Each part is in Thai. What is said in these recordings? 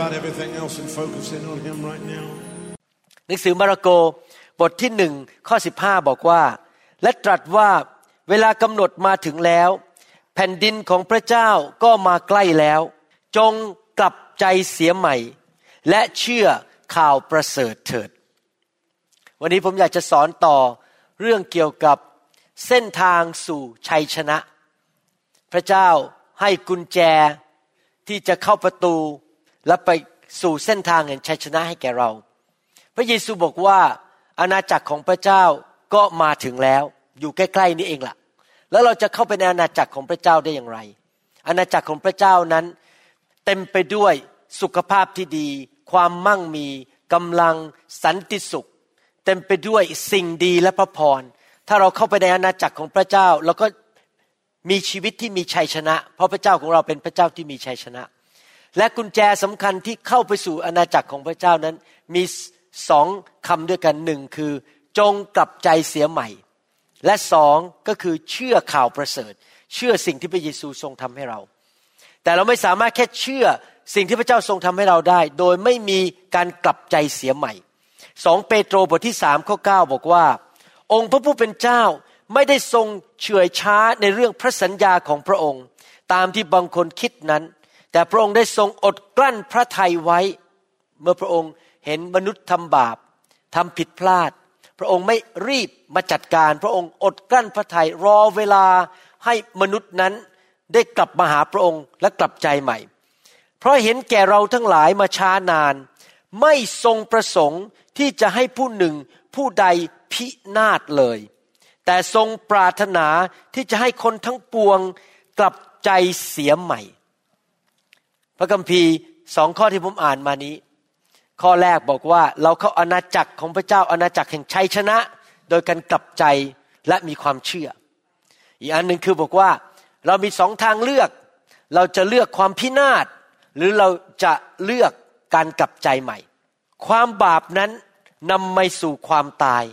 about everything else and focus in on Him right now. หนังสือมาระโกบทที่หนึ่งข้อสิบห้าบอกว่า และตรัสว่าเวลากำหนดมาถึงแล้ว แผ่นดินของพระเจ้าก็มาใกล้แล้ว จงกลับใจเสียใหม่ และเชื่อข่าวประเสริฐเถิด วันนี้ผมอยากจะสอนต่อเรื่องเกี่ยวกับเส้นทางสู่ชัยชนะ พระเจ้าให้กุญแจที่จะเข้าประตู และไปสู่เส้นทางแห่งชัยชนะให้แก่เรา พระเยซูบอกว่าอาณาจักรของพระเจ้าก็มาถึงแล้วอยู่ใกล้ๆนี่เองล่ะ แล้วเราจะเข้าไปในอาณาจักรของพระเจ้าได้อย่างไร อาณาจักรของพระเจ้านั้น เต็มไปด้วยสุขภาพที่ดี ความมั่งมีกำลังสันติสุข เต็มไปด้วยสิ่งดีและพระพรถ้าเราเข้าไปในอาณาจักรของพระเจ้าเราก็มีชีวิตที่มีชัยชนะ เพราะพระเจ้าของเราเป็นพระเจ้าที่มีชัยชนะ และกุญแจสำคัญที่เข้าไปสู่อาณาจักรของพระเจ้านั้น มีสองคำด้วยกันหนึ่งคือ จงกลับใจเสียใหม่ และสองก็คือเชื่อข่าวประเสริฐ เชื่อสิ่งที่พระเยซูทรงทำให้เรา แต่เราไม่สามารถแค่เชื่อสิ่งที่พระเจ้าทรงทำให้เราได้ โดยไม่มีการกลับใจเสียใหม่สองเปโตรบทที่สามข้อเก้าบอกว่า องค์พระผู้เป็นเจ้าไม่ได้ทรงเฉื่อยช้าในเรื่องพระสัญญาของพระองค์ ตามที่บางคนคิดนั้น แต่พระองค์ได้ทรงอดกลั้นพระทัยไว้ เมื่อพระองค์เห็นมนุษย์ทำบาปทำผิดพลาด พระองค์ไม่รีบมาจัดการ พระองค์อดกลั้นพระทัยรอเวลาให้มนุษย์นั้นได้กลับมาหาพระองค์และกลับใจใหม่ เพราะเห็นแก่เราทั้งหลายมาช้านาน ไม่ทรงประสงค์ที่จะให้ผู้หนึ่งผู้ใดพินาศเลย แต่ทรงปรารถนาที่จะให้คนทั้งปวงกลับใจเสียใหม่ พระคัมภีร์สองข้อที่ผมอ่านมานี้ ข้อแรกบอกว่าเราเข้าอาณาจักรของพระเจ้าอาณาจักรแห่งชัยชนะ โดยการกลับใจและมีความเชื่อ อีกอันหนึ่งคือบอกว่าเรามีสองทางเลือก เราจะเลือกความพินาศหรือเราจะเลือกการกลับใจใหม่ ความบาปนั้นนำมาสู่ความตาย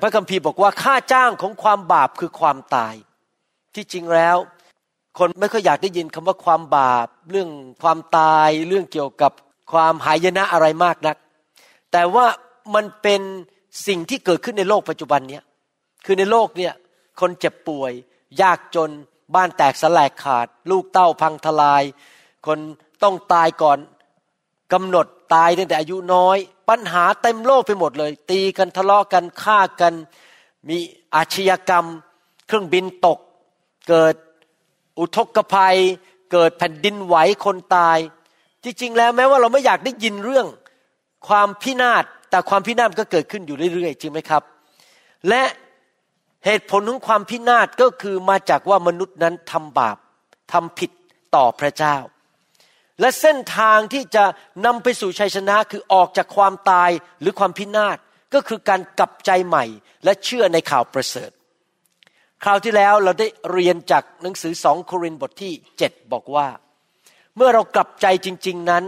พระคัมภีร์บอกว่าค่าจ้างของความบาปคือความตาย ที่จริงแล้ว คนไม่ค่อยอยากได้ยินคำว่าความบาป เรื่องความตายเรื่องเกี่ยวกับความหายนะอะไรมากนัก แต่ว่ามันเป็นสิ่งที่เกิดขึ้นในโลกปัจจุบันเนี้ยคือในโลกเนี่ยคนเจ็บป่วย ยากจนบ้านแตกสลายขาด ลูกเต้าพังทลาย คนต้องตายก่อนกำหนดตายตั้งแต่อายุน้อย ปัญหาเต็มโลกไปหมดเลย ตีกันทะเลาะกันฆ่ากัน มีอาชญากรรม เครื่องบินตก เกิด อุทกภัย เกิดแผ่นดินไหวคนตาย จริง ๆ แล้วแม้ว่าเราไม่อยากได้ยินเรื่องความพินาศแต่ความพินาศก็เกิดขึ้นอยู่เรื่อยๆ จริงไหมครับ และเหตุผลของความพินาศก็คือมาจากว่ามนุษย์นั้นทำบาปทำผิดต่อพระเจ้า และเส้นทางที่จะนำไปสู่ชัยชนะคือออกจากความตายหรือความพินาศก็คือการกลับใจใหม่ และเชื่อในข่าวประเสริฐ คราวที่แล้วเราได้เรียนจากหนังสือสองโครินธ์บทที่ 7 บอกว่า เมื่อเรากลับใจจริง ๆนั้น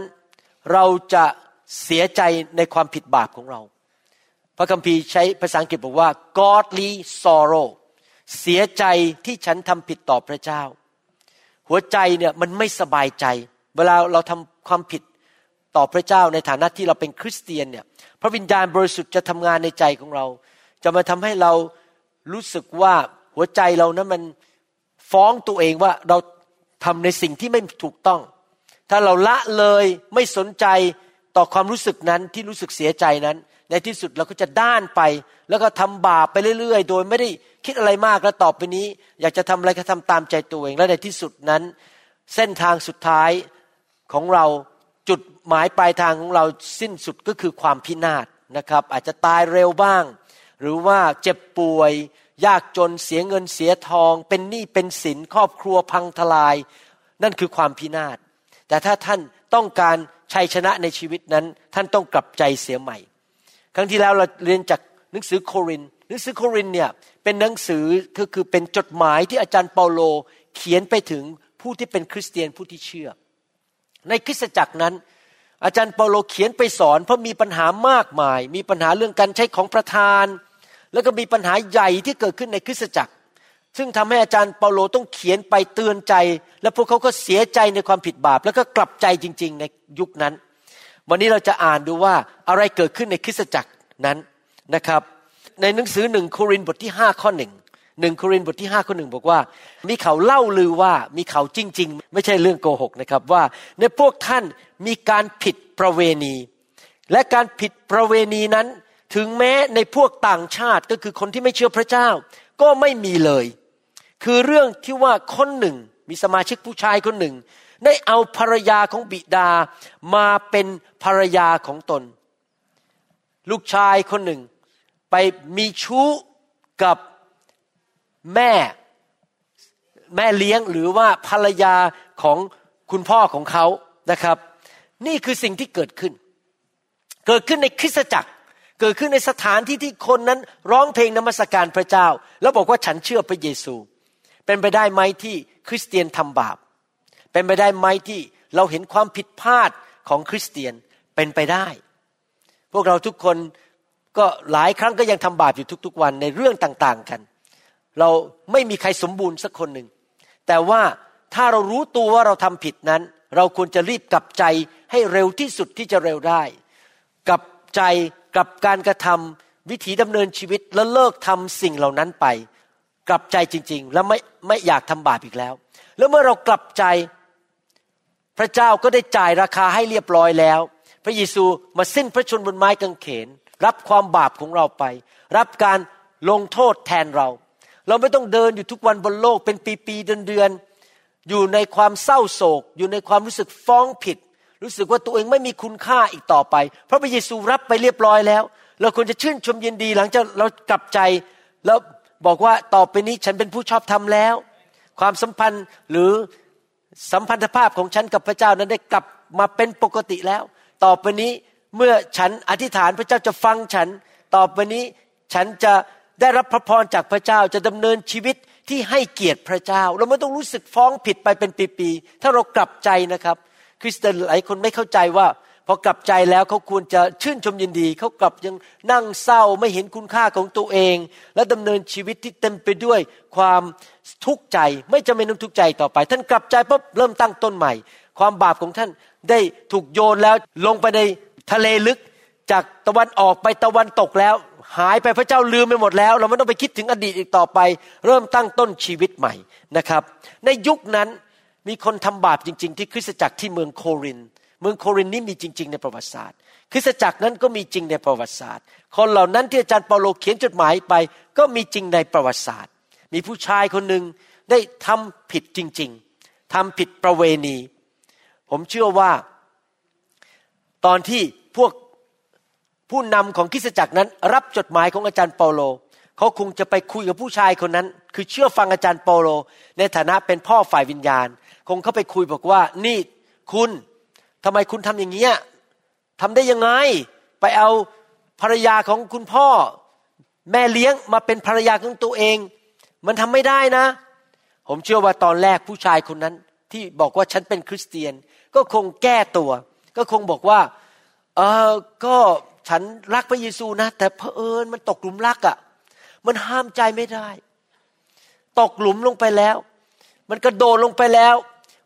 เราจะเสียใจในความผิดบาปของเรา พระคัมภีร์ใช้ภาษาอังกฤษบอกว่า godly sorrow เสียใจที่ฉันทำผิดต่อพระเจ้า หัวใจเนี่ยมันไม่สบายใจ เวลาเราทำความผิดต่อพระเจ้าในฐานะที่เราเป็นคริสเตียนเนี่ยพระวิญญาณบริสุทธิ์จะทำงานในใจของเรา จะมาทำให้เรารู้สึกว่า หัวใจเรานั้นมันฟ้องตัวเองว่าเราทำในสิ่งที่ไม่ถูกต้อง ถ้าเราละเลยไม่สนใจต่อความรู้สึกนั้นที่รู้สึกเสียใจนั้น ในที่สุดเราก็จะด้านไป แล้วก็ทำบาปไปเรื่อย ๆ โดยไม่ได้คิดอะไรมากแล้วต่อไปนี้ อยากจะทำอะไรก็ทำตามใจตัวเอง และในที่สุดนั้น เส้นทางสุดท้ายของเราจุดหมายปลายทางของเราสิ้นสุดก็คือความพินาศนะครับ อาจจะตายเร็วบ้าง หรือว่าเจ็บป่วย ยากจนเสียเงินเสียทอง เป็นหนี้เป็นสินครอบครัวพังทลาย นั่นคือความพินาศ แต่ถ้าท่านต้องการชัยชนะในชีวิตนั้น ท่านต้องกลับใจเสียใหม่ ครั้งที่แล้วเราเรียนจากหนังสือโครินหนังสือโครินเนี่ยเป็นหนังสือก็คือเป็นจดหมายที่อาจารย์เปาโลเขียนไปถึงผู้ที่เป็นคริสเตียนผู้ที่เชื่อ ในคริสตจักรนั้น อาจารย์เปาโลเขียนไปสอนเพราะมีปัญหามากมาย มีปัญหาเรื่องการใช้ของประธาน แล้วก็มีปัญหาใหญ่ที่เกิดขึ้นในคริสตจักร ซึ่งทำให้อาจารย์เปาโลต้องเขียนไปเตือนใจ และพวกเขาก็เสียใจในความผิดบาป แล้วก็กลับใจจริง ๆ ในยุคนั้น วันนี้เราจะอ่านดูว่าอะไรเกิดขึ้นในคริสตจักรนั้นนะครับ ในหนังสือหนึ่งโครินธ์บทที่ห้าข้อหนึ่งหนึ่งโครินธ์บทที่ห้าข้อหนึ่งบอกว่า มีเขาเล่าลือว่ามีเขาจริง ๆ ไม่ใช่เรื่องโกหกนะครับว่า ในพวกท่านมีการผิดประเวณี และการผิดประเวณีนั้น ถึงแม้ในพวกต่างชาติก็คือคนที่ไม่เชื่อพระเจ้า ก็ไม่มีเลย คือเรื่องที่ว่าคนหนึ่งมีสมาชิกผู้ชายคนหนึ่ง ได้เอาภรรยาของบิดามาเป็นภรรยาของตน ลูกชายคนหนึ่ง ไปมีชู้กับแม่แม่เลี้ยงหรือว่าภรรยาของคุณพ่อของเขานะครับ นี่คือสิ่งที่เกิดขึ้น เกิดขึ้นในคริสตจักร เกิดขึ้นในสถานที่ที่คนนั้นร้องเพลงนมัสการพระเจ้า แล้วบอกว่าฉันเชื่อพระเยซู เป็นไปได้ไหมที่คริสเตียนทำบาป เป็นไปได้ไหมที่เราเห็นความผิดพลาดของคริสเตียนเป็นไปได้ พวกเราทุกคนก็หลายครั้งก็ยังทำบาปอยู่ทุกๆวันในเรื่องต่างๆกัน เราไม่มีใครสมบูรณ์สักคนหนึ่ง แต่ว่าถ้าเรารู้ตัวว่าเราทำผิดนั้น เราควรจะรีบกลับใจให้เร็วที่สุดที่จะเร็วได้ กลับใจ กับการกระทำวิถีดำเนินชีวิตแล้วเลิกทำสิ่งเหล่านั้นไป กลับใจจริง ๆ แล้วไม่ไม่อยากทำบาปอีกแล้ว แล้วเมื่อเรากลับใจ พระเจ้าก็ได้จ่ายราคาให้เรียบร้อยแล้ว พระเยซูมาสิ้นพระชนบนไม้กางเขน รับความบาปของเราไป รับการลงโทษแทนเรา เราไม่ต้องเดินอยู่ทุกวันบนโลกเป็นปีๆเดือนๆอยู่ในความเศร้าโศก อยู่ในความรู้สึกฟ้องผิด รู้สึกว่าตัวเองไม่มีคุณค่าอีกต่อไป เพราะพระเยซูรับไปเรียบร้อยแล้ว เราควรจะชื่นชมยินดีหลังจากเรากลับใจ แล้วบอกว่าต่อไปนี้ฉันเป็นผู้ชอบธรรมแล้ว ความสัมพันธ์หรือสัมพันธภาพของฉันกับพระเจ้านั้นได้กลับมาเป็นปกติแล้ว ต่อไปนี้เมื่อฉันอธิษฐานพระเจ้าจะฟังฉัน ต่อไปนี้ฉันจะได้รับพระพรจากพระเจ้าจะดำเนินชีวิตที่ให้เกียรติพระเจ้า เราไม่ต้องรู้สึกฟ้องผิดไปเป็นปีๆถ้าเรากลับใจนะครับ คริสเตียนหลายคนไม่เข้าใจว่าพอกลับใจแล้วเขาควรจะชื่นชมยินดีเขากลับยังนั่งเศร้าไม่เห็นคุณค่าของตัวเอง และดำเนินชีวิตที่เต็มไปด้วยความทุกข์ใจไม่จำเป็นต้องทุกข์ใจต่อไป ท่านกลับใจปุ๊บเริ่มตั้งต้นใหม่ ความบาปของท่านได้ถูกโยนแล้วลงไปในทะเลลึกจากตะวันออกไปตะวันตกแล้ว หายไปพระเจ้าลืมไปหมดแล้ว เราไม่ต้องไปคิดถึงอดีตอีกต่อไป เริ่มตั้งต้นชีวิตใหม่นะครับ ในยุคนั้น มีคนทำบาปจริง ๆ ที่คริสตจักรที่เมืองโคริน เมืองโครินนี้มีจริง ๆ ในประวัติศาสตร์ คริสตจักรนั้นก็มีจริงในประวัติศาสตร์ คนเหล่านั้นที่อาจารย์เปาโลเขียนจดหมายไป ก็มีจริงในประวัติศาสตร์ มีผู้ชายคนหนึ่งได้ทำผิดจริง ๆทำผิดประเวณี ผมเชื่อว่า ตอนที่พวกผู้นำของคริสตจักรนั้น รับจดหมายของอาจารย์เปาโลเขาคงจะไปคุยกับผู้ชายคนนั้น คือเชื่อฟังอาจารย์เปาโล ในฐานะเป็นพ่อฝ่ายวิญญาณ คงเข้าไปคุยบอกว่า นี่คุณทำไมคุณทำอย่างเงี้ยทำได้ยังไง ไปเอาภรรยาของคุณพ่อ แม่เลี้ยงมาเป็นภรรยาของตัวเอง มันทำไม่ได้นะ ผมเชื่อว่าตอนแรกผู้ชายคนนั้น ที่บอกว่าฉันเป็นคริสเตียน ก็คงแก้ตัว ก็คงบอกว่า เออก็ฉันรักพระเยซูนะ แต่เพอเอิญมันตกหลุมรักอะ่ะ มันห้ามใจไม่ได้ ตกหลุมลงไปแล้ว มันกระโดดลงไปแล้ว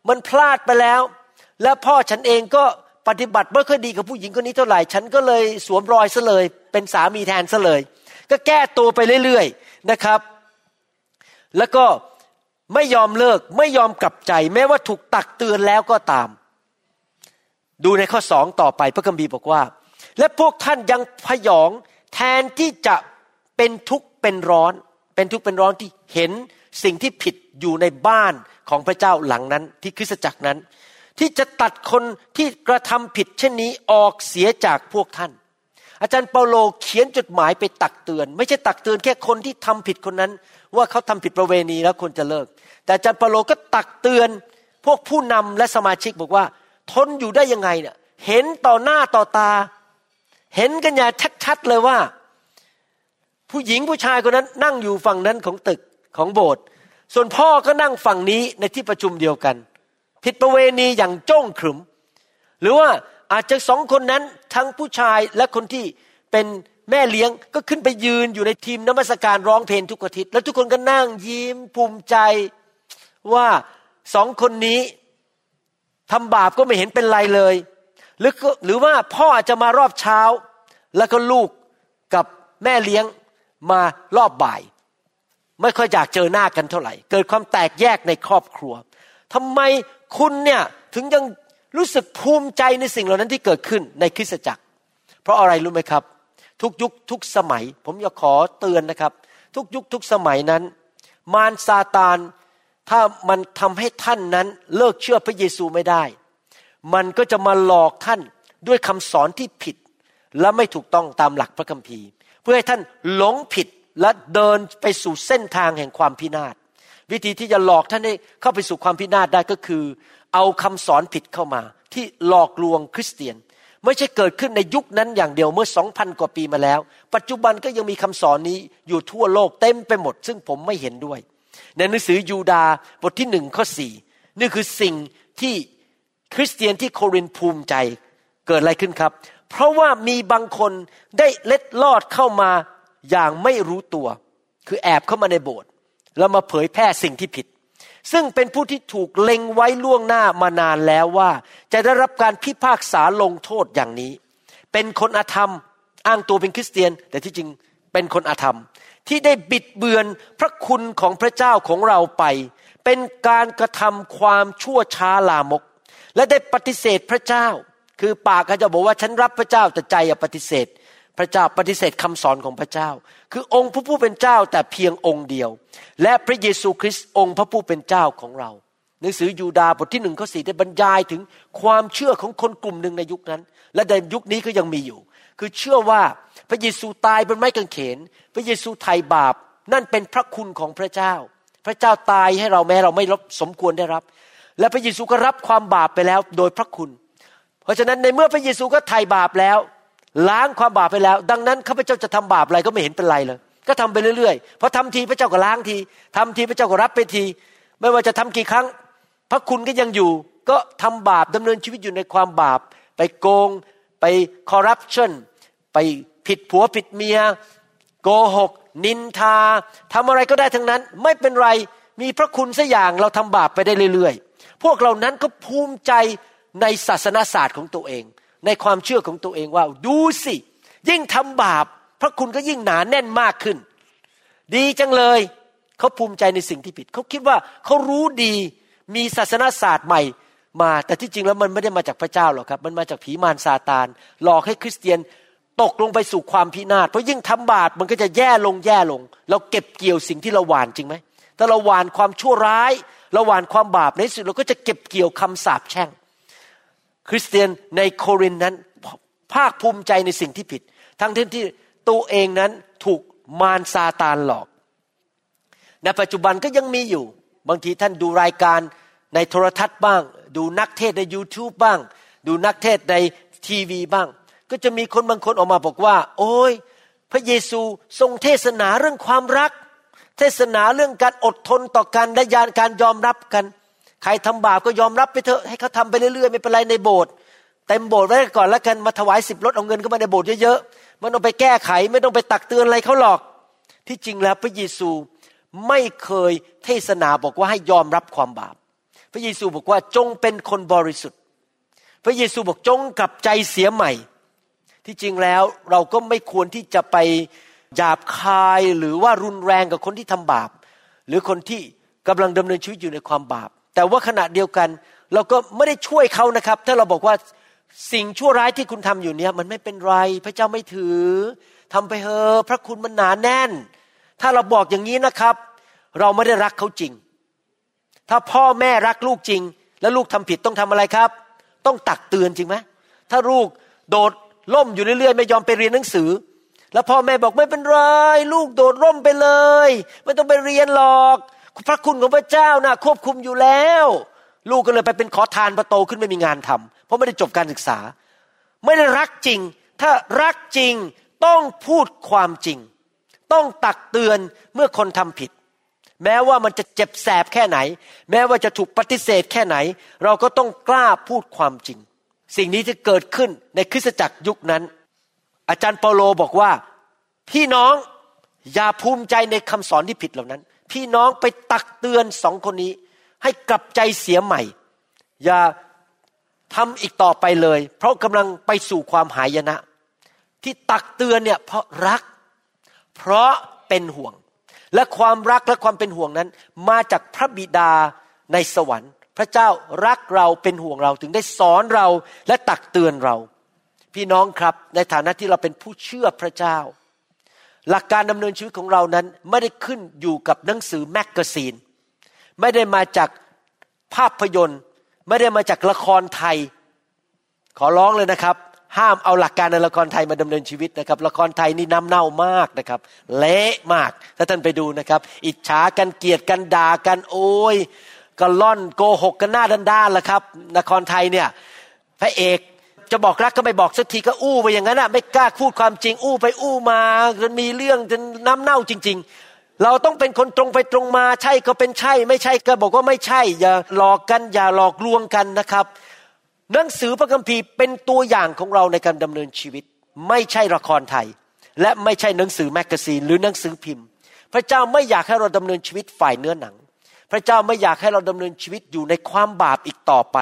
มันพลาดไปแล้ว แล้วพ่อฉันเองก็ปฏิบัติไม่ค่อยดีกับผู้หญิงคนนี้เท่าไหร่ ฉันก็เลยสวมรอยซะเลย เป็นสามีแทนซะเลย ก็แก้ตัวไปเรื่อยๆนะครับ แล้วก็ไม่ยอมเลิกไม่ยอมกลับใจ แม้ว่าถูกตักเตือนแล้วก็ตาม ดูในข้อสองต่อไปพระคัมภีร์บอกว่า และพวกท่านยังพยองแทนที่จะเป็นทุกข์เป็นร้อน เป็นทุกข์เป็นร้อนที่เห็น สิ่งที่ผิดอยู่ในบ้านของพระเจ้าหลังนั้นที่คริสตจักรนั้น ที่จะตัดคนที่กระทำผิดเช่นนี้ออกเสียจากพวกท่าน อาจารย์เปาโลเขียนจดหมายไปตักเตือน ไม่ใช่ตักเตือนแค่คนที่ทำผิดคนนั้น ว่าเขาทำผิดประเวณีแล้วควรจะเลิก แต่อาจารย์เปาโลก็ตักเตือนพวกผู้นำและสมาชิกบอกว่า ทนอยู่ได้ยังไงเนี่ยเห็นต่อหน้าต่อตา เห็นกันอย่างชัดๆเลยว่า ผู้หญิงผู้ชายคนนั้นนั่งอยู่ฝั่งนั้นของตึก ของโบสถ์ส่วนพ่อก็นั่งฝั่งนี้ในที่ประชุมเดียวกัน ผิดประเวณีอย่างจ้องขรึม หรือว่าอาจจะสองคนนั้นทั้งผู้ชายและคนที่เป็นแม่เลี้ยงก็ขึ้นไปยืนอยู่ในทีมนมัสการร้องเพลงทุกอาทิตย์ แล้วทุกคนก็นั่งยิ้มภูมิใจว่าสองคนนี้ทำบาปก็ไม่เห็นเป็นไรเลย หรือหรือว่าพ่ออาจจะมารอบเช้า แล้วก็ลูกกับแม่เลี้ยงมารอบบ่าย ไม่ค่อยอยากเจอหน้ากันเท่าไหร่ เกิดความแตกแยกในครอบครัวทำไมคุณเนี่ยถึงยังรู้สึกภูมิใจในสิ่งเหล่านั้นที่เกิดขึ้นในคริสตจักร เพราะอะไรรู้ไหมครับ ทุกยุคทุกสมัย ผมอยากขอเตือนนะครับ ทุกยุคทุกสมัยนั้น มารซาตานถ้ามันทำให้ท่านนั้นเลิกเชื่อพระเยซูไม่ได้ มันก็จะมาหลอกท่านด้วยคำสอนที่ผิด และไม่ถูกต้องตามหลักพระคัมภีร์ เพื่อให้ท่านหลงผิด และเดินไปสู่เส้นทางแห่งความพินาศวิธีที่จะหลอกท่านให้เข้าไปสู่ความพินาศได้ก็คือ เอาคำสอนผิดเข้ามา ที่หลอกลวงคริสเตียน ไม่ใช่เกิดขึ้นในยุคนั้นอย่างเดียวเมื่อสองพันกว่าปีมาแล้ว ปัจจุบันก็ยังมีคำสอนนี้อยู่ทั่วโลกเต็มไปหมด ซึ่งผมไม่เห็นด้วย ในหนังสือยูดาบทที่หนึ่งข้อสี่นี่คือสิ่งที่คริสเตียนที่โครินภูมิใจเกิดอะไรขึ้นครับ เพราะว่ามีบางคนได้เล็ดลอดเข้ามา อย่างไม่รู้ตัว คือแอบเข้ามาในโบสถ์แล้วมาเผยแพร่สิ่งที่ผิด ซึ่งเป็นผู้ที่ถูกเล็งไว้ล่วงหน้ามานานแล้วว่า จะได้รับการพิพากษาลงโทษอย่างนี้ เป็นคนอาธรรมอ้างตัวเป็นคริสเตียน แต่ที่จริงเป็นคนอาธรรม ที่ได้บิดเบือนพระคุณของพระเจ้าของเราไป เป็นการกระทำความชั่วช้าลามก และได้ปฏิเสธพระเจ้า คือปากก็จะบอกว่าฉันรับพระเจ้าแต่ใจอย่าปฏิเสธ พระเจ้าปฏิเสธคำสอนของพระเจ้า คือองค์พระผู้เป็นเจ้าแต่เพียงองค์เดียว และพระเยซูคริสต์องค์พระผู้เป็นเจ้าของเรา หนังสือยูดาบทที่หนึ่งข้อสี่ได้บรรยายถึงความเชื่อของคนกลุ่มหนึ่งในยุคนั้น และในยุคนี้ก็ยังมีอยู่ คือเชื่อว่าพระเยซูตายบนไม้กางเขน พระเยซูไถ่บาปนั่นเป็นพระคุณของพระเจ้า พระเจ้าตายให้เราแม้เราไม่รับสมควรได้รับ และพระเยซูก็รับความบาปไปแล้วโดยพระคุณ เพราะฉะนั้นในเมื่อพระเยซูก็ไถ่บาปแล้ว ล้างความบาปไปแล้ว ดังนั้นข้าพเจ้าจะทำบาปอะไรก็ไม่เห็นเป็นไรเลย ก็ทำไปเรื่อยๆพอทำทีพระเจ้าก็ล้างทีทำทีพระเจ้าก็รับไปที ไม่ว่าจะทำกี่ครั้ง พระคุณก็ยังอยู่ ก็ทำบาปดำเนินชีวิตอยู่ในความบาป ไปโกง ไปคอร์รัปชันไปผิดผัวผิดเมีย โกหก นินทาทำอะไรก็ได้ทั้งนั้น ไม่เป็นไรมีพระคุณสัอย่างเราทำบาปไปได้เรื่อยๆ พวกเรานั้นก็ภูมิใจในศาสนาศาสตร์ของตัวเอง ในความเชื่อของตัวเองว่า ดูสิ ยิ่งทำบาป พระคุณก็ยิ่งหนาแน่นมากขึ้น ดีจังเลยเขาภูมิใจในสิ่งที่ผิด เขาคิดว่าเขารู้ดีมีศาสนาศาสตร์ใหม่มา แต่ที่จริงแล้วมันไม่ได้มาจากพระเจ้าหรอกครับ มันมาจากผีมารซาตาน หลอกให้คริสเตียนตกลงไปสู่ความพินาศเพราะยิ่งทำบาปมันก็จะแย่ลงแย่ลง เราเก็บเกี่ยวสิ่งที่เราหวานจริงไหมถ้าเราหวานความชั่วร้าย เราหวานความบาปในสุดเราก็จะเก็บเกี่ยวคำสาปแช่ง คริสเตียนในโครินนั้นภาคภูมิใจในสิ่งที่ผิด ทั้งที่ที่ตัวเองนั้นถูกมารซาตานหลอก ในปัจจุบันก็ยังมีอยู่ บางทีท่านดูรายการในโทรทัศน์บ้าง ดูนักเทศใน YouTube บ้าง ดูนักเทศในทีวีบ้าง ก็จะมีคนบางคนออกมาบอกว่า โอ้ยพระเยซูทรงเทศนาเรื่องความรัก เทศนาเรื่องการอดทนต่อกันและยานการยอมรับกัน ใครทำบาปก็ยอมรับไปเถอะให้เขาทาไปเรื่อยๆ ไม่เป็นไรในโบสถ์เต็มโบสถ์ไว้ก่อนแล้วกันมาถวายสิบรถเอาเงินเข้ามาในโบสถ์เยอะๆมันต้องไปแก้ไขไม่ต้องไปตักเตือนอะไรเขาหรอก ที่จริงแล้วพระเยซูไม่เคยเทศนาบอกว่าให้ยอมรับความบาป พระเยซูบอกว่าจงเป็นคนบริสุทธิ์ พระเยซูบอกจงกลับใจเสียใหม่ ที่จริงแล้วเราก็ไม่ควรที่จะไปหยาบคายหรือว่ารุนแรงกับคนที่ทำบาป หรือคนที่กำลังดำเนินชีวิตอยู่ในความบาป แต่ว่าขณะเดียวกัน เราก็ไม่ได้ช่วยเขานะครับ ถ้าเราบอกว่าสิ่งชั่วร้ายที่คุณทำอยู่เนี้ยมันไม่เป็นไรพระเจ้าไม่ถือทำไปเถอะพระคุณมันหนาแน่น ถ้าเราบอกอย่างนี้นะครับ เราไม่ได้รักเขาจริง ถ้าพ่อแม่รักลูกจริง แล้วลูกทำผิดต้องทำอะไรครับ ต้องตักเตือนจริงไหมถ้าลูกโดดล่มอยู่เรื่อยๆไม่ยอมไปเรียนหนังสือ แล้วพ่อแม่บอกไม่เป็นไรลูกโดดร่มไปเลย ไม่ต้องไปเรียนหรอก พระคุณของพระเจ้านะควบคุมอยู่แล้ว ลูกก็เลยไปเป็นขอทานพอโตขึ้นไม่มีงานทำเพราะไม่ได้จบการศึกษา ไม่ได้รักจริง ถ้ารักจริงต้องพูดความจริง ต้องตักเตือนเมื่อคนทำผิด แม้ว่ามันจะเจ็บแสบแค่ไหน แม้ว่าจะถูกปฏิเสธแค่ไหน เราก็ต้องกล้าพูดความจริง สิ่งนี้ที่เกิดขึ้นในคริสตจักรยุคนั้น อาจารย์เปาโลบอกว่าพี่น้องอย่าภูมิใจในคำสอนที่ผิดเหล่านั้น พี่น้องไปตักเตือนสองคนนี้ ให้กลับใจเสียใหม่ อย่าทำอีกต่อไปเลย เพราะกำลังไปสู่ความหายนะ ที่ตักเตือนเนี่ยเพราะรัก เพราะเป็นห่วง และความรักและความเป็นห่วงนั้น มาจากพระบิดาในสวรรค์ พระเจ้ารักเราเป็นห่วงเราถึงได้สอนเราและตักเตือนเรา พี่น้องครับในฐานะที่เราเป็นผู้เชื่อพระเจ้า หลักการดำเนินชีวิตของเรานั้นไม่ได้ขึ้นอยู่กับหนังสือแมกกาซีน ไม่ได้มาจากภาพยนตร์ ไม่ได้มาจากละครไทย ขอร้องเลยนะครับ ห้ามเอาหลักการในละครไทยมาดำเนินชีวิตนะครับ ละครไทยนี่น้ำเน่ามากนะครับ เละมากถ้าท่านไปดูนะครับ อิจฉากันเกลียดกันด่ากันโอ้ยกระล่อนโกหกกันหน้าด้านๆละครับละครไทยเนี่ยพระเอก จะบอกรักก็ไม่บอกสักทีก็อู้ไปอย่างนั้นอะไม่กล้าพูดความจริง อู้ไปอู้มาจนมีเรื่องจนน้ำเน่าจริง ๆ เราต้องเป็นคนตรงไปตรงมาใช่ก็เป็นใช่ ไม่ใช่ก็บอกว่าไม่ใช่ อย่าหลอกกันอย่าหลอกลวงกันนะครับ หนังสือพระคัมภีร์เป็นตัวอย่างของเราในการดำเนินชีวิต ไม่ใช่ละครไทย และไม่ใช่หนังสือแมกกาซีนหรือหนังสือพิมพ์ พระเจ้าไม่อยากให้เราดำเนินชีวิตฝ่ายเนื้อหนัง พระเจ้าไม่อยากให้เราดำเนินชีวิตอยู่ในความบาปอีกต่อไป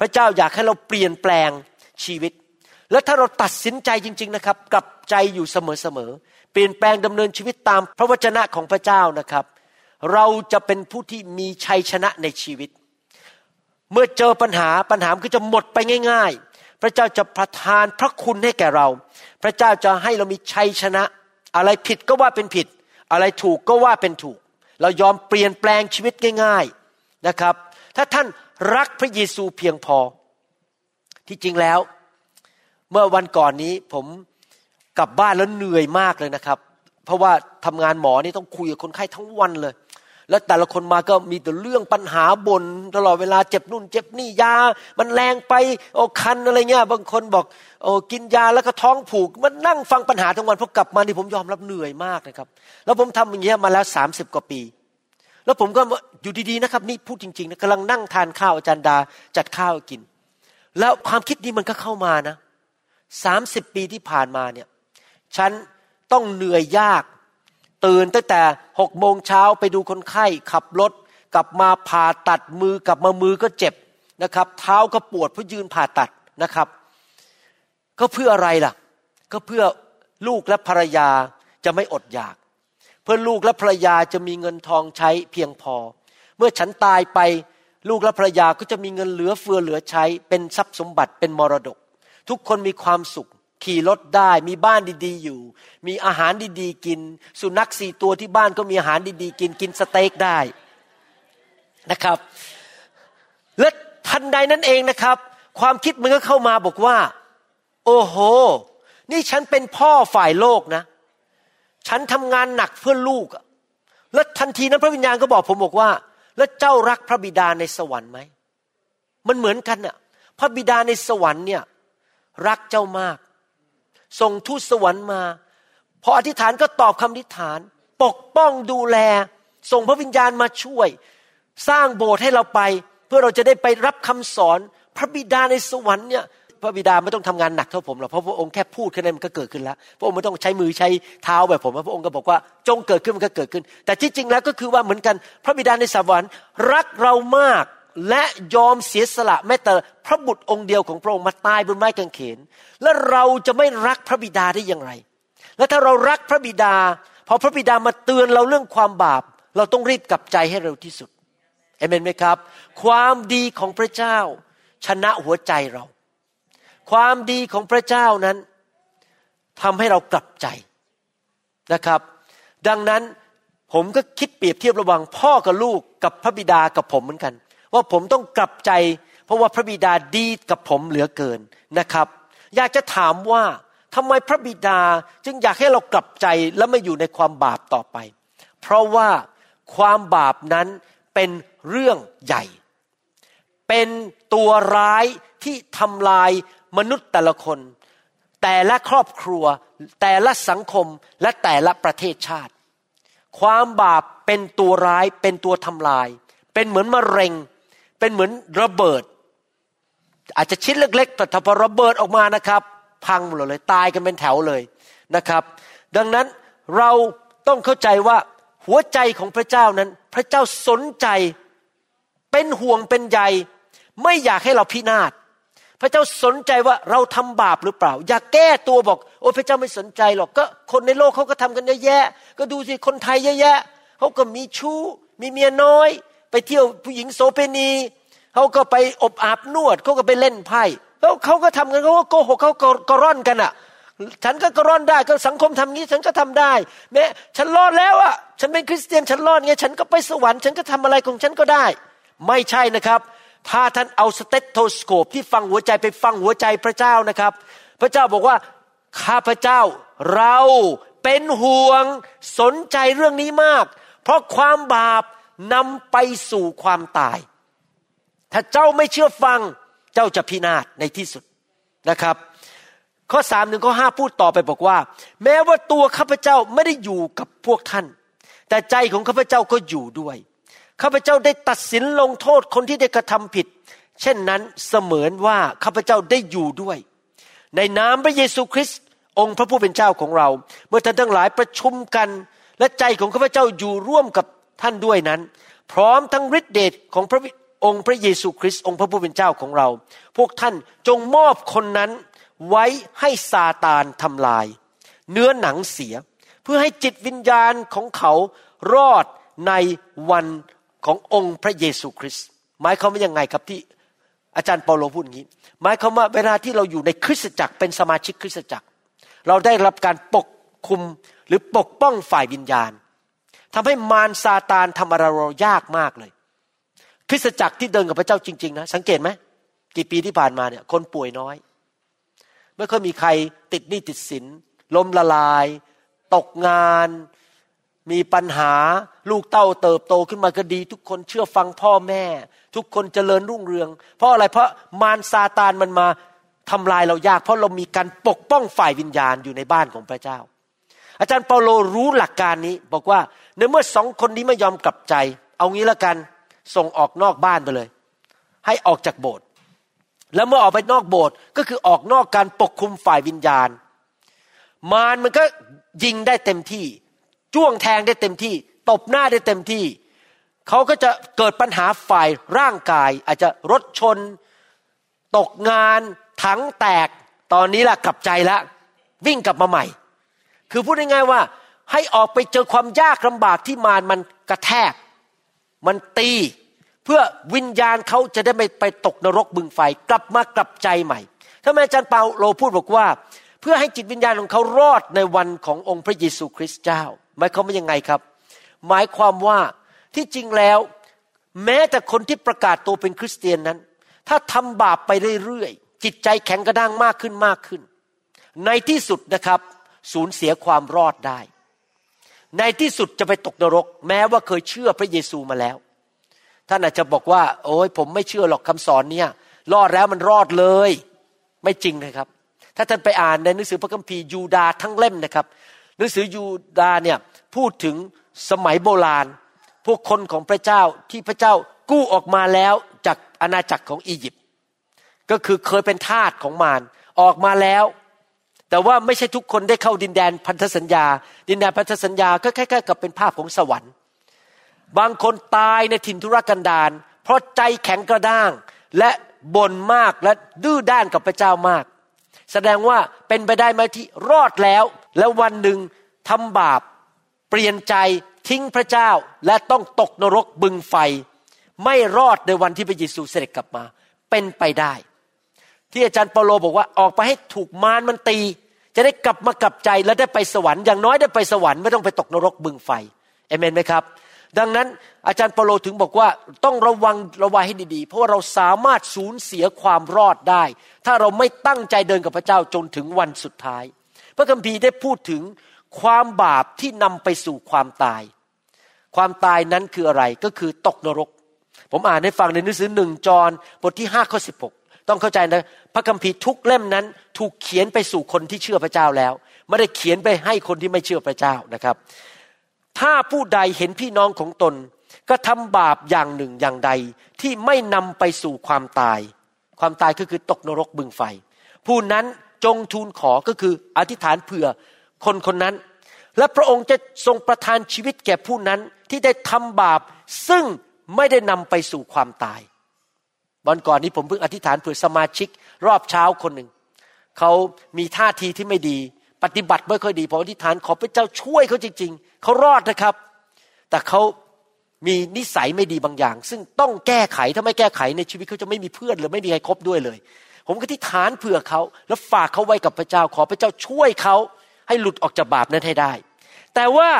พระเจ้าอยากให้เราเปลี่ยนแปลง ชีวิต และถ้าเราตัดสินใจจริง ๆนะครับ กลับใจอยู่เสมอๆเปลี่ยนแปลงดำเนินชีวิตตามพระวจนะของพระเจ้านะครับ เราจะเป็นผู้ที่มีชัยชนะในชีวิต เมื่อเจอปัญหาปัญหาก็จะหมดไปง่าย ๆ พระเจ้าจะประทานพระคุณให้แก่เรา พระเจ้าจะให้เรามีชัยชนะ อะไรผิดก็ว่าเป็นผิด อะไรถูกก็ว่าเป็นถูก เรายอมเปลี่ยนแปลงชีวิตง่าย ๆนะครับ ถ้าท่านรักพระเยซูเพียงพอ ที่จริงแล้ว เมื่อวันก่อนนี้ผมกลับบ้านแล้วเหนื่อยมากเลยนะครับ เพราะว่าทำงานหมอนี่ต้องคุยกับคนไข้ทั้งวันเลย แล้วแต่ละคนมาก็มีแต่เรื่องปัญหาบนตลอดเวลาเจ็บนู่น เจ็บนี่ยา มันแรงไปโอ้คันอะไรเงี้ยบางคนบอกโอ้กินยาแล้วก็ท้องผูก มันนั่งฟังปัญหาทั้งวันพอกลับมานี่ผมยอมรับเหนื่อยมากนะครับ แล้วผมทำอย่างเงี้ยมาแล้วสามสิบกว่าปีแล้วผมก็อยู่ดีๆนะครับ นี่พูดจริงๆนะกำลังนั่งทานข้าวอาจารย์ดาจัดข้าวกิน แล้วความคิดนี้มันก็เข้ามานะสามสิบปีที่ผ่านมาเนี่ย ฉันต้องเหนื่อยยาก ตื่นตั้งแต่หกโมงเช้าไปดูคนไข้ ขับรถ กลับมาผ่าตัดมือกลับมามือก็เจ็บนะครับ เท้าก็ปวดเพราะยืนผ่าตัดนะครับ ก็เพื่ออะไรล่ะ ก็เพื่อลูกและภรรยาจะไม่อดอยาก เพื่อลูกและภรรยาจะมีเงินทองใช้เพียงพอ เมื่อฉันตายไป ลูกและภรรยาก็จะมีเงินเหลือเฟือเหลือใช้ เป็นทรัพย์สมบัติเป็นมรดก ทุกคนมีความสุข ขี่รถได้ มีบ้านดีๆอยู่ มีอาหารดีๆกิน สุนัขสี่ตัวที่บ้านก็มีอาหารดีๆกินกินสเต็กได้นะครับ และทันใดนั้นเองนะครับ ความคิดมันก็เข้ามาบอกว่า โอ้โห นี่ฉันเป็นพ่อฝ่ายโลกนะ ฉันทำงานหนักเพื่อลูก แล้วทันทีนั้นพระวิญญาณก็บอกผมบอกว่า แล้วเจ้ารักพระบิดาในสวรรค์ไหม มันเหมือนกันน่ะ พระบิดาในสวรรค์เนี่ยรักเจ้ามาก ส่งทูตสวรรค์มาพออธิษฐานก็ตอบคำอธิษฐาน ปกป้องดูแล ส่งพระวิญญาณมาช่วย สร้างโบสถ์ให้เราไป เพื่อเราจะได้ไปรับคำสอน พระบิดาในสวรรค์เนี่ย พระบิดาไม่ต้องทำงานหนักเท่าผมหรอกเพราะพระองค์แค่พูดแค่นั้นมันก็เกิดขึ้นแล้ว พระองค์ไม่ต้องใช้มือใช้เท้าแบบผมพระองค์ก็บอกว่าจงเกิดขึ้นมันก็เกิดขึ้น แต่ที่จริงแล้วก็คือว่าเหมือนกัน พระบิดาในสวรรค์รักเรามากและยอมเสียสละแม้แต่พระบุตรองค์เดียวของพระองค์มาตายบนไม้กางเขน และเราจะไม่รักพระบิดาได้อย่างไร และถ้าเรารักพระบิดา พอพระบิดามาเตือนเราเรื่องความบาป เราต้องรีบกลับใจให้เร็วที่สุดเอเมนไหมครับ ความดีของพระเจ้าชนะหัวใจเรา ความดีของพระเจ้านั้นทำให้เรากลับใจนะครับ ดังนั้นผมก็คิดเปรียบเทียบระหว่างพ่อกับลูกกับพระบิดากับผมเหมือนกัน ว่าผมต้องกลับใจ เพราะว่าพระบิดาดีกับผมเหลือเกินนะครับ อยากจะถามว่าทำไมพระบิดาจึงอยากให้เรากลับใจและไม่อยู่ในความบาปต่อไป เพราะว่าความบาปนั้นเป็นเรื่องใหญ่ เป็นตัวร้ายที่ทำลาย มนุษย์แต่ละคน แต่ละครอบครัว แต่ละสังคมและแต่ละประเทศชาติ ความบาปเป็นตัวร้ายเป็นตัวทำลาย เป็นเหมือนมะเร็ง เป็นเหมือนระเบิด อาจจะชิ้นเล็กๆแต่ถ้าพอระเบิดออกมานะครับ พังหมดเลยตายกันเป็นแถวเลยนะครับ ดังนั้นเราต้องเข้าใจว่าหัวใจของพระเจ้านั้น พระเจ้าสนใจ เป็นห่วงเป็นใยไม่อยากให้เราพินาศ พระเจ้าสนใจว่าเราทำบาปหรือเปล่า อย่าแก้ตัวบอก โอ้พระเจ้าไม่สนใจหรอกก็คนในโลกเขาก็ทำกันเยอะแยะ ก็ดูสิคนไทยเยอะแยะเขาก็มีชู้ มีเมียน้อย ไปเที่ยวผู้หญิงโสเภณีเขาก็ไปอบอาบนวดเขาก็ไปเล่นไพ่แล้วเขาก็ทำกันเขาก็โกหกเขาก็ร่อนกันอะ ฉันก็กร่อนได้ก็สังคมทำงี้ฉันก็ทำได้ แม้ฉันรอดแล้วอะฉันเป็นคริสเตียนฉันรอดไงฉันก็ไปสวรรค์ฉันก็ทำอะไรของฉันก็ได้ ไม่ใช่นะครับ ถ้าท่านเอา stethoscope ที่ฟังหัวใจไปฟังหัวใจพระเจ้านะครับ พระเจ้าบอกว่าข้าพระเจ้าเราเป็นห่วงสนใจเรื่องนี้มาก เพราะความบาปนำไปสู่ความตาย ถ้าเจ้าไม่เชื่อฟังเจ้าจะพินาศในที่สุดนะครับ ข้อสามหนึ่งข้อห้าพูดต่อไปบอกว่า แม้ว่าตัวข้าพเจ้าไม่ได้อยู่กับพวกท่าน แต่ใจของข้าพเจ้าก็อยู่ด้วย ข้าพเจ้าได้ตัดสินลงโทษคนที่ได้กระทำผิด เช่นนั้นเสมือนว่าข้าพเจ้าได้อยู่ด้วย ในนามพระเยซูคริสต์องค์พระผู้เป็นเจ้าของเรา เมื่อท่านทั้งหลายประชุมกัน และใจของข้าพเจ้าอยู่ร่วมกับท่านด้วยนั้น พร้อมทั้งฤทธิเดชของพระองค์พระเยซูคริสต์องค์พระผู้เป็นเจ้าของเรา พวกท่านจงมอบคนนั้นไว้ให้ซาตานทำลาย เนื้อหนังเสีย เพื่อให้จิตวิญญาณของเขารอดในวัน ขององค์พระเยซูคริสต์หมายความว่ายังไงครับที่อาจารย์เปาโลพูดอย่างนี้ หมายความว่าเวลาที่เราอยู่ในคริสตจักรเป็นสมาชิกคริสตจักร เราได้รับการปกคุมหรือปกป้องฝ่ายวิญญาณทำให้มารซาตานทำอะไรเรายากมากเลย คริสตจักรที่เดินกับพระเจ้าจริง ๆ นะ สังเกตไหมกี่ปีที่ผ่านมาเนี่ยคนป่วยน้อย ไม่ค่อยมีใครติดหนี้ติดสินล้มละลาย ตกงาน มีปัญหาลูกเต้าเติบโตขึ้นมาก็ดี ทุกคนเชื่อฟังพ่อแม่ ทุกคนเจริญรุ่งเรือง เพราะอะไรเพราะมารซาตานมันมาทำลายเรายาก เพราะเรามีการปกป้องฝ่ายวิญญาณอยู่ในบ้านของพระเจ้า อาจารย์เปาโลรู้หลักการนี้ บอกว่าในเมื่อสองคนนี้ไม่ยอมกลับใจ เอางี้ละกันส่งออกนอกบ้านไปเลย ให้ออกจากโบสถ์แล้วเมื่อออกไปนอกโบสถ์ก็คือออกนอกการปกคุมฝ่ายวิญญาณ มารมันก็ยิงได้เต็มที่ จ้วงแทงได้เต็มที่ ตบหน้าได้เต็มที่ เขาก็จะเกิดปัญหาฝ่ายร่างกาย อาจจะรถชน ตกงานถังแตก ตอนนี้ล่ะกลับใจแล้ววิ่งกลับมาใหม่ คือพูดง่ายๆว่า ให้ออกไปเจอความยากลำบากที่มารมันกระแทก มันตี เพื่อวิญญาณเขาจะได้ไม่ไปตกนรกบึงไฟ กลับมากลับใจใหม่ถ้าแม่อาจารย์เปาโลพูดบอกว่า เพื่อให้จิตวิญญาณของเขารอดในวันขององค์พระเยซูคริสต์เจ้า หมายความว่ายังไงครับ หมายความว่าที่จริงแล้ว แม้แต่คนที่ประกาศตัวเป็นคริสเตียนนั้น ถ้าทำบาปไปเรื่อยๆ จิตใจแข็งกระด้างมากขึ้นมากขึ้น ในที่สุดนะครับสูญเสียความรอดได้ ในที่สุดจะไปตกนรก แม้ว่าเคยเชื่อพระเยซูมาแล้ว ท่านอาจจะบอกว่า โอ้ยผมไม่เชื่อหรอกคำสอนเนี่ยรอดแล้วมันรอดเลย ไม่จริงนะครับ ถ้าท่านไปอ่านในหนังสือพระคัมภีร์ยูดาทั้งเล่มนะครับ หนังสือยูดาเนี่ยพูดถึงสมัยโบราณ พวกคนของพระเจ้าที่พระเจ้ากู้ออกมาแล้วจากอาณาจักรของอียิปต์ก็คือเคยเป็นทาสของมารออกมาแล้ว แต่ว่าไม่ใช่ทุกคนได้เข้าดินแดนพันธสัญญา ดินแดนพันธสัญญาก็คล้ายๆกับเป็นภาพของสวรรค์ บางคนตายในถิ่นทุรกันดารเพราะใจแข็งกระด้าง และบ่นมากและดื้อด้านกับพระเจ้ามาก แสดงว่าเป็นไปได้ไหมที่รอดแล้ว แล้ววันหนึ่งทำบาป เปลี่ยนใจทิ้งพระเจ้าและต้องตกนรกบึงไฟ ไม่รอดในวันที่พระเยซูเสด็จกลับมา เป็นไปได้ ที่อาจารย์เปาโลบอกว่าออกไปให้ถูกมารมันตี จะได้กลับมากลับใจและได้ไปสวรรค์อย่างน้อยได้ไปสวรรค์ไม่ต้องไปตกนรกบึงไฟเอเมนไหมครับ ดังนั้นอาจารย์เปาโลถึงบอกว่าต้องระวังระวังให้ดีๆ เพราะว่าเราสามารถสูญเสียความรอดได้ ถ้าเราไม่ตั้งใจเดินกับพระเจ้าจนถึงวันสุดท้าย พระคัมภีร์ได้พูดถึงความบาปที่นำไปสู่ความตาย ความตายนั้นคืออะไรก็คือตกนรก ผมอ่านให้ฟังในหนังสือหนึ่งจอห์นบทที่ห้าข้อสิบหกต้องเข้าใจนะพระคัมภีร์ทุกเล่มนั้น ถูกเขียนไปสู่คนที่เชื่อพระเจ้าแล้ว ไม่ได้เขียนไปให้คนที่ไม่เชื่อพระเจ้านะครับ ถ้าผู้ใดเห็นพี่น้องของตนก็ทำบาปอย่างหนึ่งอย่างใดที่ไม่นำไปสู่ความตาย ความตายก็คือตกนรกบึงไฟ ผู้นั้น จงทูลขอก็คืออธิษฐานเผื่อคนคนนั้น และพระองค์จะทรงประทานชีวิตแก่ผู้นั้นที่ได้ทำบาป ซึ่งไม่ได้นำไปสู่ความตาย วันก่อนนี้ผมเพิ่งอธิษฐานเผื่อสมาชิก รอบเช้าคนหนึ่งเขามีท่าทีที่ไม่ดี ปฏิบัติไม่ค่อยดีผมอธิษฐานขอพระเจ้าช่วยเขาจริง ๆเขารอดนะครับ แต่เขามีนิสัยไม่ดีบางอย่าง ซึ่งต้องแก้ไขถ้าไม่แก้ไขในชีวิตเขาจะไม่มีเพื่อนหรือไม่มีใครคบด้วยเลย ผมก็อธิษฐานเผื่อเขา แล้วฝากเขาไว้กับพระเจ้าขอพระเจ้าช่วยเขาให้หลุดออกจากบาปนั้นให้ได้ แต่ว่า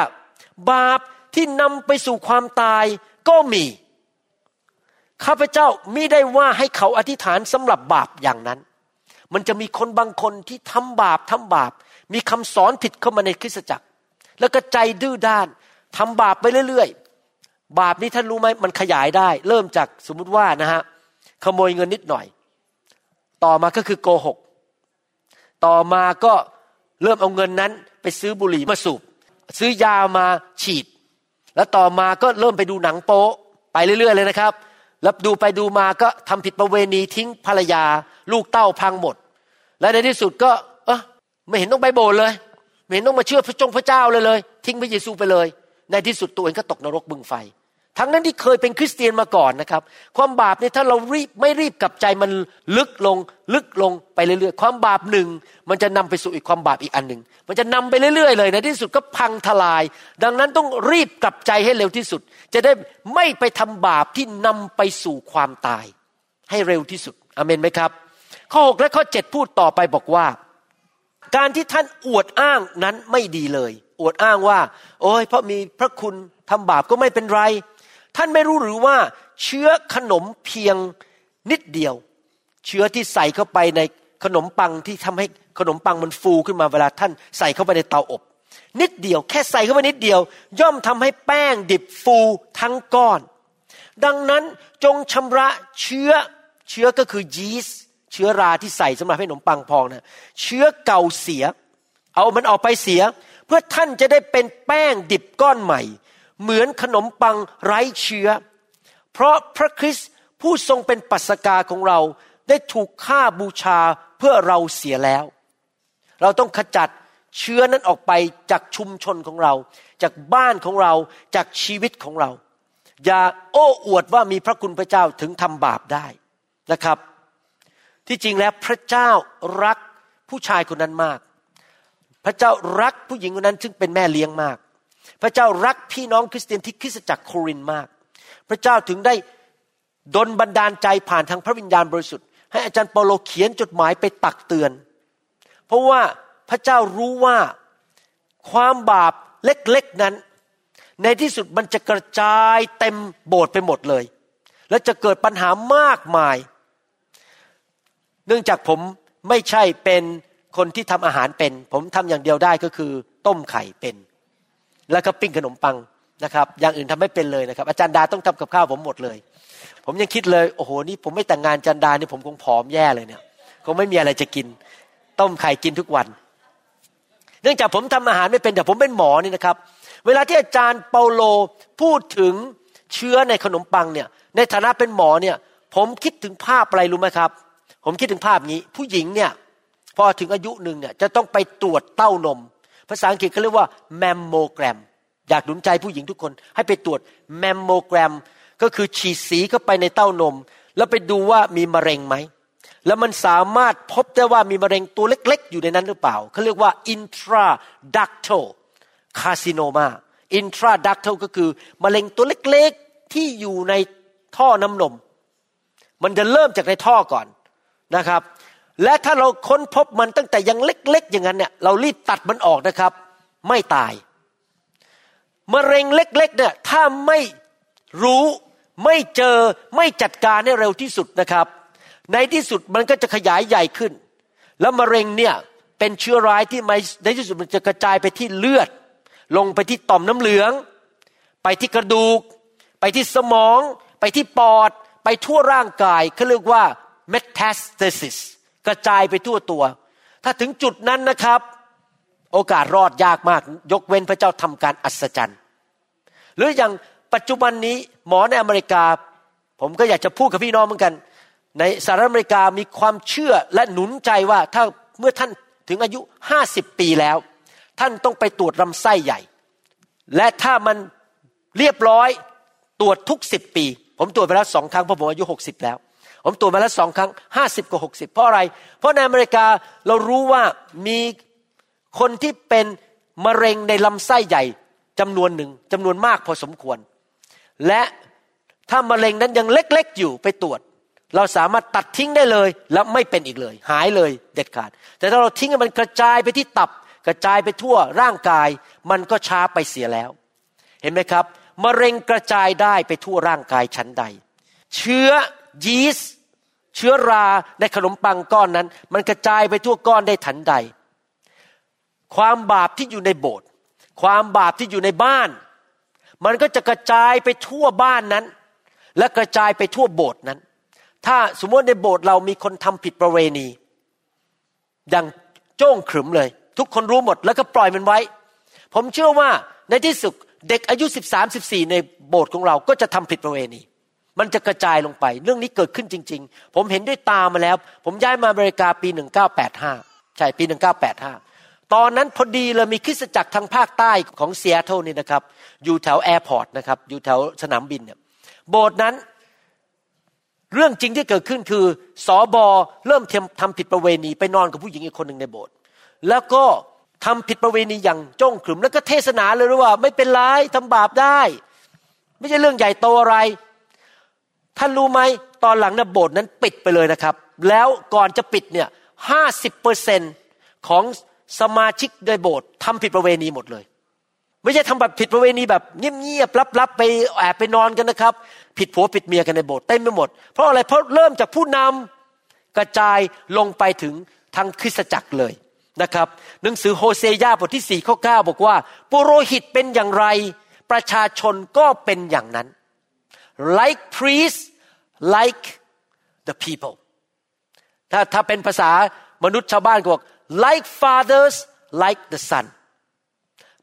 บาปที่นำไปสู่ความตายก็มีข้าพเจ้ามิได้ว่าให้เขาอธิษฐานสำหรับบาปอย่างนั้น มันจะมีคนบางคนที่ทำบาปทำบาป มีคำสอนผิดเข้ามาในคริสตจักร แล้วก็ใจดื้อด้านทำบาปไปเรื่อยๆ บาปนี้ท่านรู้ไหมมันขยายได้ เริ่มจากสมมติว่านะฮะขโมยเงินนิดหน่อย ต่อมาก็คือโกหก ต่อมาก็เริ่มเอาเงินนั้นไปซื้อบุหรี่มาสูบ ซื้อยามาฉีด แล้วต่อมาก็เริ่มไปดูหนังโป๊ไปเรื่อย ๆ เลยนะครับ แล้วดูไปดูมาก็ทำผิดประเวณีทิ้งภรรยา ลูกเต้าพังหมด และในที่สุดก็เออไม่เห็นต้องไปโบสถ์เลย ไม่เห็นต้องมาเชื่อพระจงพระเจ้าเลยเลย ทิ้งพระเยซูไปเลย ในที่สุดตัวเองก็ตกนรกบึงไฟ ทั้งนั้นที่เคยเป็นคริสเตียนมาก่อนนะครับ ความบาปเนี่ยถ้าเรารีบไม่รีบกลับใจมันลึกลงลึกลงไปเรื่อยๆ ความบาปหนึ่งมันจะนำไปสู่อีกความบาปอีกอันหนึ่งมันจะนำไปเรื่อยๆ เลยในที่สุดก็พังทลาย ดังนั้นต้องรีบกลับใจให้เร็วที่สุด จะได้ไม่ไปทำบาปที่นำไปสู่ความตาย ให้เร็วที่สุดอเมนไหมครับ ข้อ 6 และข้อ 7 พูดต่อไปบอกว่า การที่ท่านอวดอ้างนั้นไม่ดีเลย อวดอ้างว่า โอ้ยเพราะมีพระคุณทำบาปก็ไม่เป็นไร ท่านไม่รู้หรือว่าเชื้อขนมเพียงนิดเดียว เชื้อที่ใส่เข้าไปในขนมปังที่ทำให้ขนมปังมันฟูขึ้นมาเวลาท่านใส่เข้าไปในเตาอบ นิดเดียว แค่ใส่เข้าไปนิดเดียว ย่อมทำให้แป้งดิบฟูทั้งก้อน ดังนั้นจงชำระเชื้อเชื้อก็คือยีสต์เชื้อราที่ใส่สำหรับให้ขนมปังพองนะเชื้อเก่าเสีย เอามันออกไปเสีย เพื่อท่านจะได้เป็นแป้งดิบก้อนใหม่ เหมือนขนมปังไร้เชื้อ เพราะพระคริสต์ผู้ทรงเป็นปัสกาของเราได้ถูกฆ่าบูชาเพื่อเราเสียแล้ว เราต้องขจัดเชื้อนั้นออกไปจากชุมชนของเรา จากบ้านของเราจากชีวิตของเรา อย่าโอ้อวดว่ามีพระคุณพระเจ้าถึงทำบาปได้นะครับ ที่จริงแล้วพระเจ้ารักผู้ชายคนนั้นมาก พระเจ้ารักผู้หญิงคนนั้นซึ่งเป็นแม่เลี้ยงมาก พระเจ้ารักพี่น้องคริสเตียนที่คริสตจักรโครินมาก พระเจ้าถึงได้ดนบันดาลใจผ่านทางพระวิญญาณบริสุทธิ์ให้อาจารย์เปาโลเขียนจดหมายไปตักเตือน เพราะว่าพระเจ้ารู้ว่าความบาปเล็กๆนั้น ในที่สุดมันจะกระจายเต็มโบสถ์ไปหมดเลย และจะเกิดปัญหามากมาย เนื่องจากผมไม่ใช่เป็นคนที่ทำอาหารเป็น ผมทำอย่างเดียวได้ก็คือ ต้มไข่เป็น แล้วก็ปิ้งขนมปังนะครับ อย่างอื่นทำไม่เป็นเลยนะครับ อาจารย์ดาต้องทำกับข้าวผมหมดเลย ผมยังคิดเลยโอ้โหนี่ผมไม่แต่งงานจันดานี่ผมคงผอมแย่เลยเนี่ยคงไม่มีอะไรจะกิน ต้มไข่กินทุกวัน เนื่องจากผมทำอาหารไม่เป็นแต่ผมเป็นหมอนี่นะครับ เวลาที่อาจารย์เปาโลพูดถึงเชื้อในขนมปังเนี่ย ในฐานะเป็นหมอเนี่ย ผมคิดถึงภาพอะไรรู้ไหมครับ ผมคิดถึงภาพนี้ ผู้หญิงเนี่ยพอถึงอายุหนึ่งเนี่ยจะต้องไปตรวจเต้านม ภาษาอังกฤษเขาเรียกว่าแมมโมแกรม อยากหนุนใจผู้หญิงทุกคน ให้ไปตรวจแมมโมแกรม ก็คือฉีดสีเข้าไปในเต้านม แล้วไปดูว่ามีมะเร็งไหม แล้วมันสามารถพบได้ว่ามีมะเร็งตัวเล็ก ๆ อยู่ในนั้นหรือเปล่าเขาเรียกว่า intraductal carcinoma intraductal ก็คือมะเร็งตัวเล็กๆที่อยู่ในท่อน้ำนม มันจะเริ่มจากในท่อก่อนนะครับ และถ้าเราค้นพบมันตั้งแต่ยังเล็กๆอย่างนั้นเนี่ยเรารีบตัดมันออกนะครับ ไม่ตายมะเร็งเล็กๆเนี่ยถ้าไม่รู้ไม่เจอไม่จัดการให้เร็วที่สุดนะครับ ในที่สุดมันก็จะขยายใหญ่ขึ้น แล้วมะเร็งเนี่ยเป็นเชื้อร้ายที่ในที่สุดมันจะกระจายไปที่เลือด ลงไปที่ต่อมน้ำเหลือง ไปที่กระดูก ไปที่สมอง ไปที่ปอด ไปทั่วร่างกายเขาเรียกว่า metastasis กระจายไปทั่วตัว ถ้าถึงจุดนั้นนะครับ โอกาสรอดยากมาก ยกเว้นพระเจ้าทำการอัศจรรย์ หรืออย่างปัจจุบันนี้หมอในอเมริกา ผมก็อยากจะพูดกับพี่น้องเหมือนกัน ในสหรัฐอเมริกามีความเชื่อและหนุนใจว่าถ้าเมื่อท่านถึงอายุห้าสิบปีแล้ว ท่านต้องไปตรวจลำไส้ใหญ่ และถ้ามันเรียบร้อยตรวจทุกสิบปี ผมตรวจไปแล้วสองครั้งเพราะผมอายุหกสิบแล้ว ผมตรวจมาแล้วสองครั้งห้าสิบกับหกสิบเพราะอะไร เพราะในอเมริกาเรารู้ว่ามีคนที่เป็นมะเร็งในลำไส้ใหญ่จำนวนหนึ่งจำนวนมากพอสมควร และถ้ามะเร็งนั้นยังเล็กๆอยู่ไปตรวจ เราสามารถตัดทิ้งได้เลยแล้วไม่เป็นอีกเลย หายเลยเด็ดขาด แต่ถ้าเราทิ้งมันกระจายไปที่ตับ กระจายไปทั่วร่างกาย มันก็ช้าไปเสียแล้ว เห็นไหมครับมะเร็งกระจายได้ไปทั่วร่างกายชั้นใด เชื้อ ยีสต์เชื้อราในขนมปังก้อนนั้น มันกระจายไปทั่วก้อนได้ทันใด ความบาปที่อยู่ในโบสถ์ความบาปที่อยู่ในบ้าน มันก็จะกระจายไปทั่วบ้านนั้น และกระจายไปทั่วโบสถ์นั้น ถ้าสมมติในโบสถ์เรามีคนทำผิดประเวณีดังโจ้งขรึมเลย ทุกคนรู้หมดแล้วก็ปล่อยมันไว้ ผมเชื่อว่าในที่สุดเด็กอายุสิบสามสิบสี่ในโบสถ์ของเราก็จะทำผิดประเวณี มันจะกระจายลงไป เรื่องนี้เกิดขึ้นจริง ๆ ผมเห็นด้วยตามาแล้ว ผมย้ายมาอเมริกาปีหนึ่งเก้าแปดห้าใช่ ปีหนึ่งเก้าแปดห้าตอนนั้นพอดีเลยมีคริสตจักรทางภาคใต้ของเซียโตรนี่นะครับ อยู่แถว airport นะครับ อยู่แถวสนามบินเนี่ย โบสถ์นั้นเรื่องจริงที่เกิดขึ้นคือสอบอเริ่มทำผิดประเวณีไปนอนกับผู้หญิงอีกคนหนึ่งในโบสถ์แล้วก็ทำผิดประเวณีอย่างจ้องขรึมแล้วก็เทศนาเลยว่า ไม่เป็นไรทำบาปได้ ไม่ใช่เรื่องใหญ่โตอะไร ท่านรู้ไหมตอนหลังนะโบสถ์นั้นปิดไปเลยนะครับ แล้วก่อนจะปิดเนี่ยห้าสิบเปอร์เซ็นของสมาชิกในโบสถ์ทำผิดประเวณีหมดเลย ไม่ใช่ทำแบบผิดประเวณีแบบเงียบๆลับๆไปแอบไปนอนกันนะครับ ผิดผัวผิดเมียกันในโบสถ์เต็มไปหมด เพราะอะไรเพราะเริ่มจากผู้นำกระจายลงไปถึงทางคริสตจักรเลยนะครับหนังสือโฮเซยาบทที่สี่ข้อเก้าบอกว่าปุโรหิตเป็นอย่างไร ประชาชนก็เป็นอย่างนั้น like priest like the people ถ้าถ้าเป็นภาษามนุษย์ชาวบ้านก็บอก like fathers like the son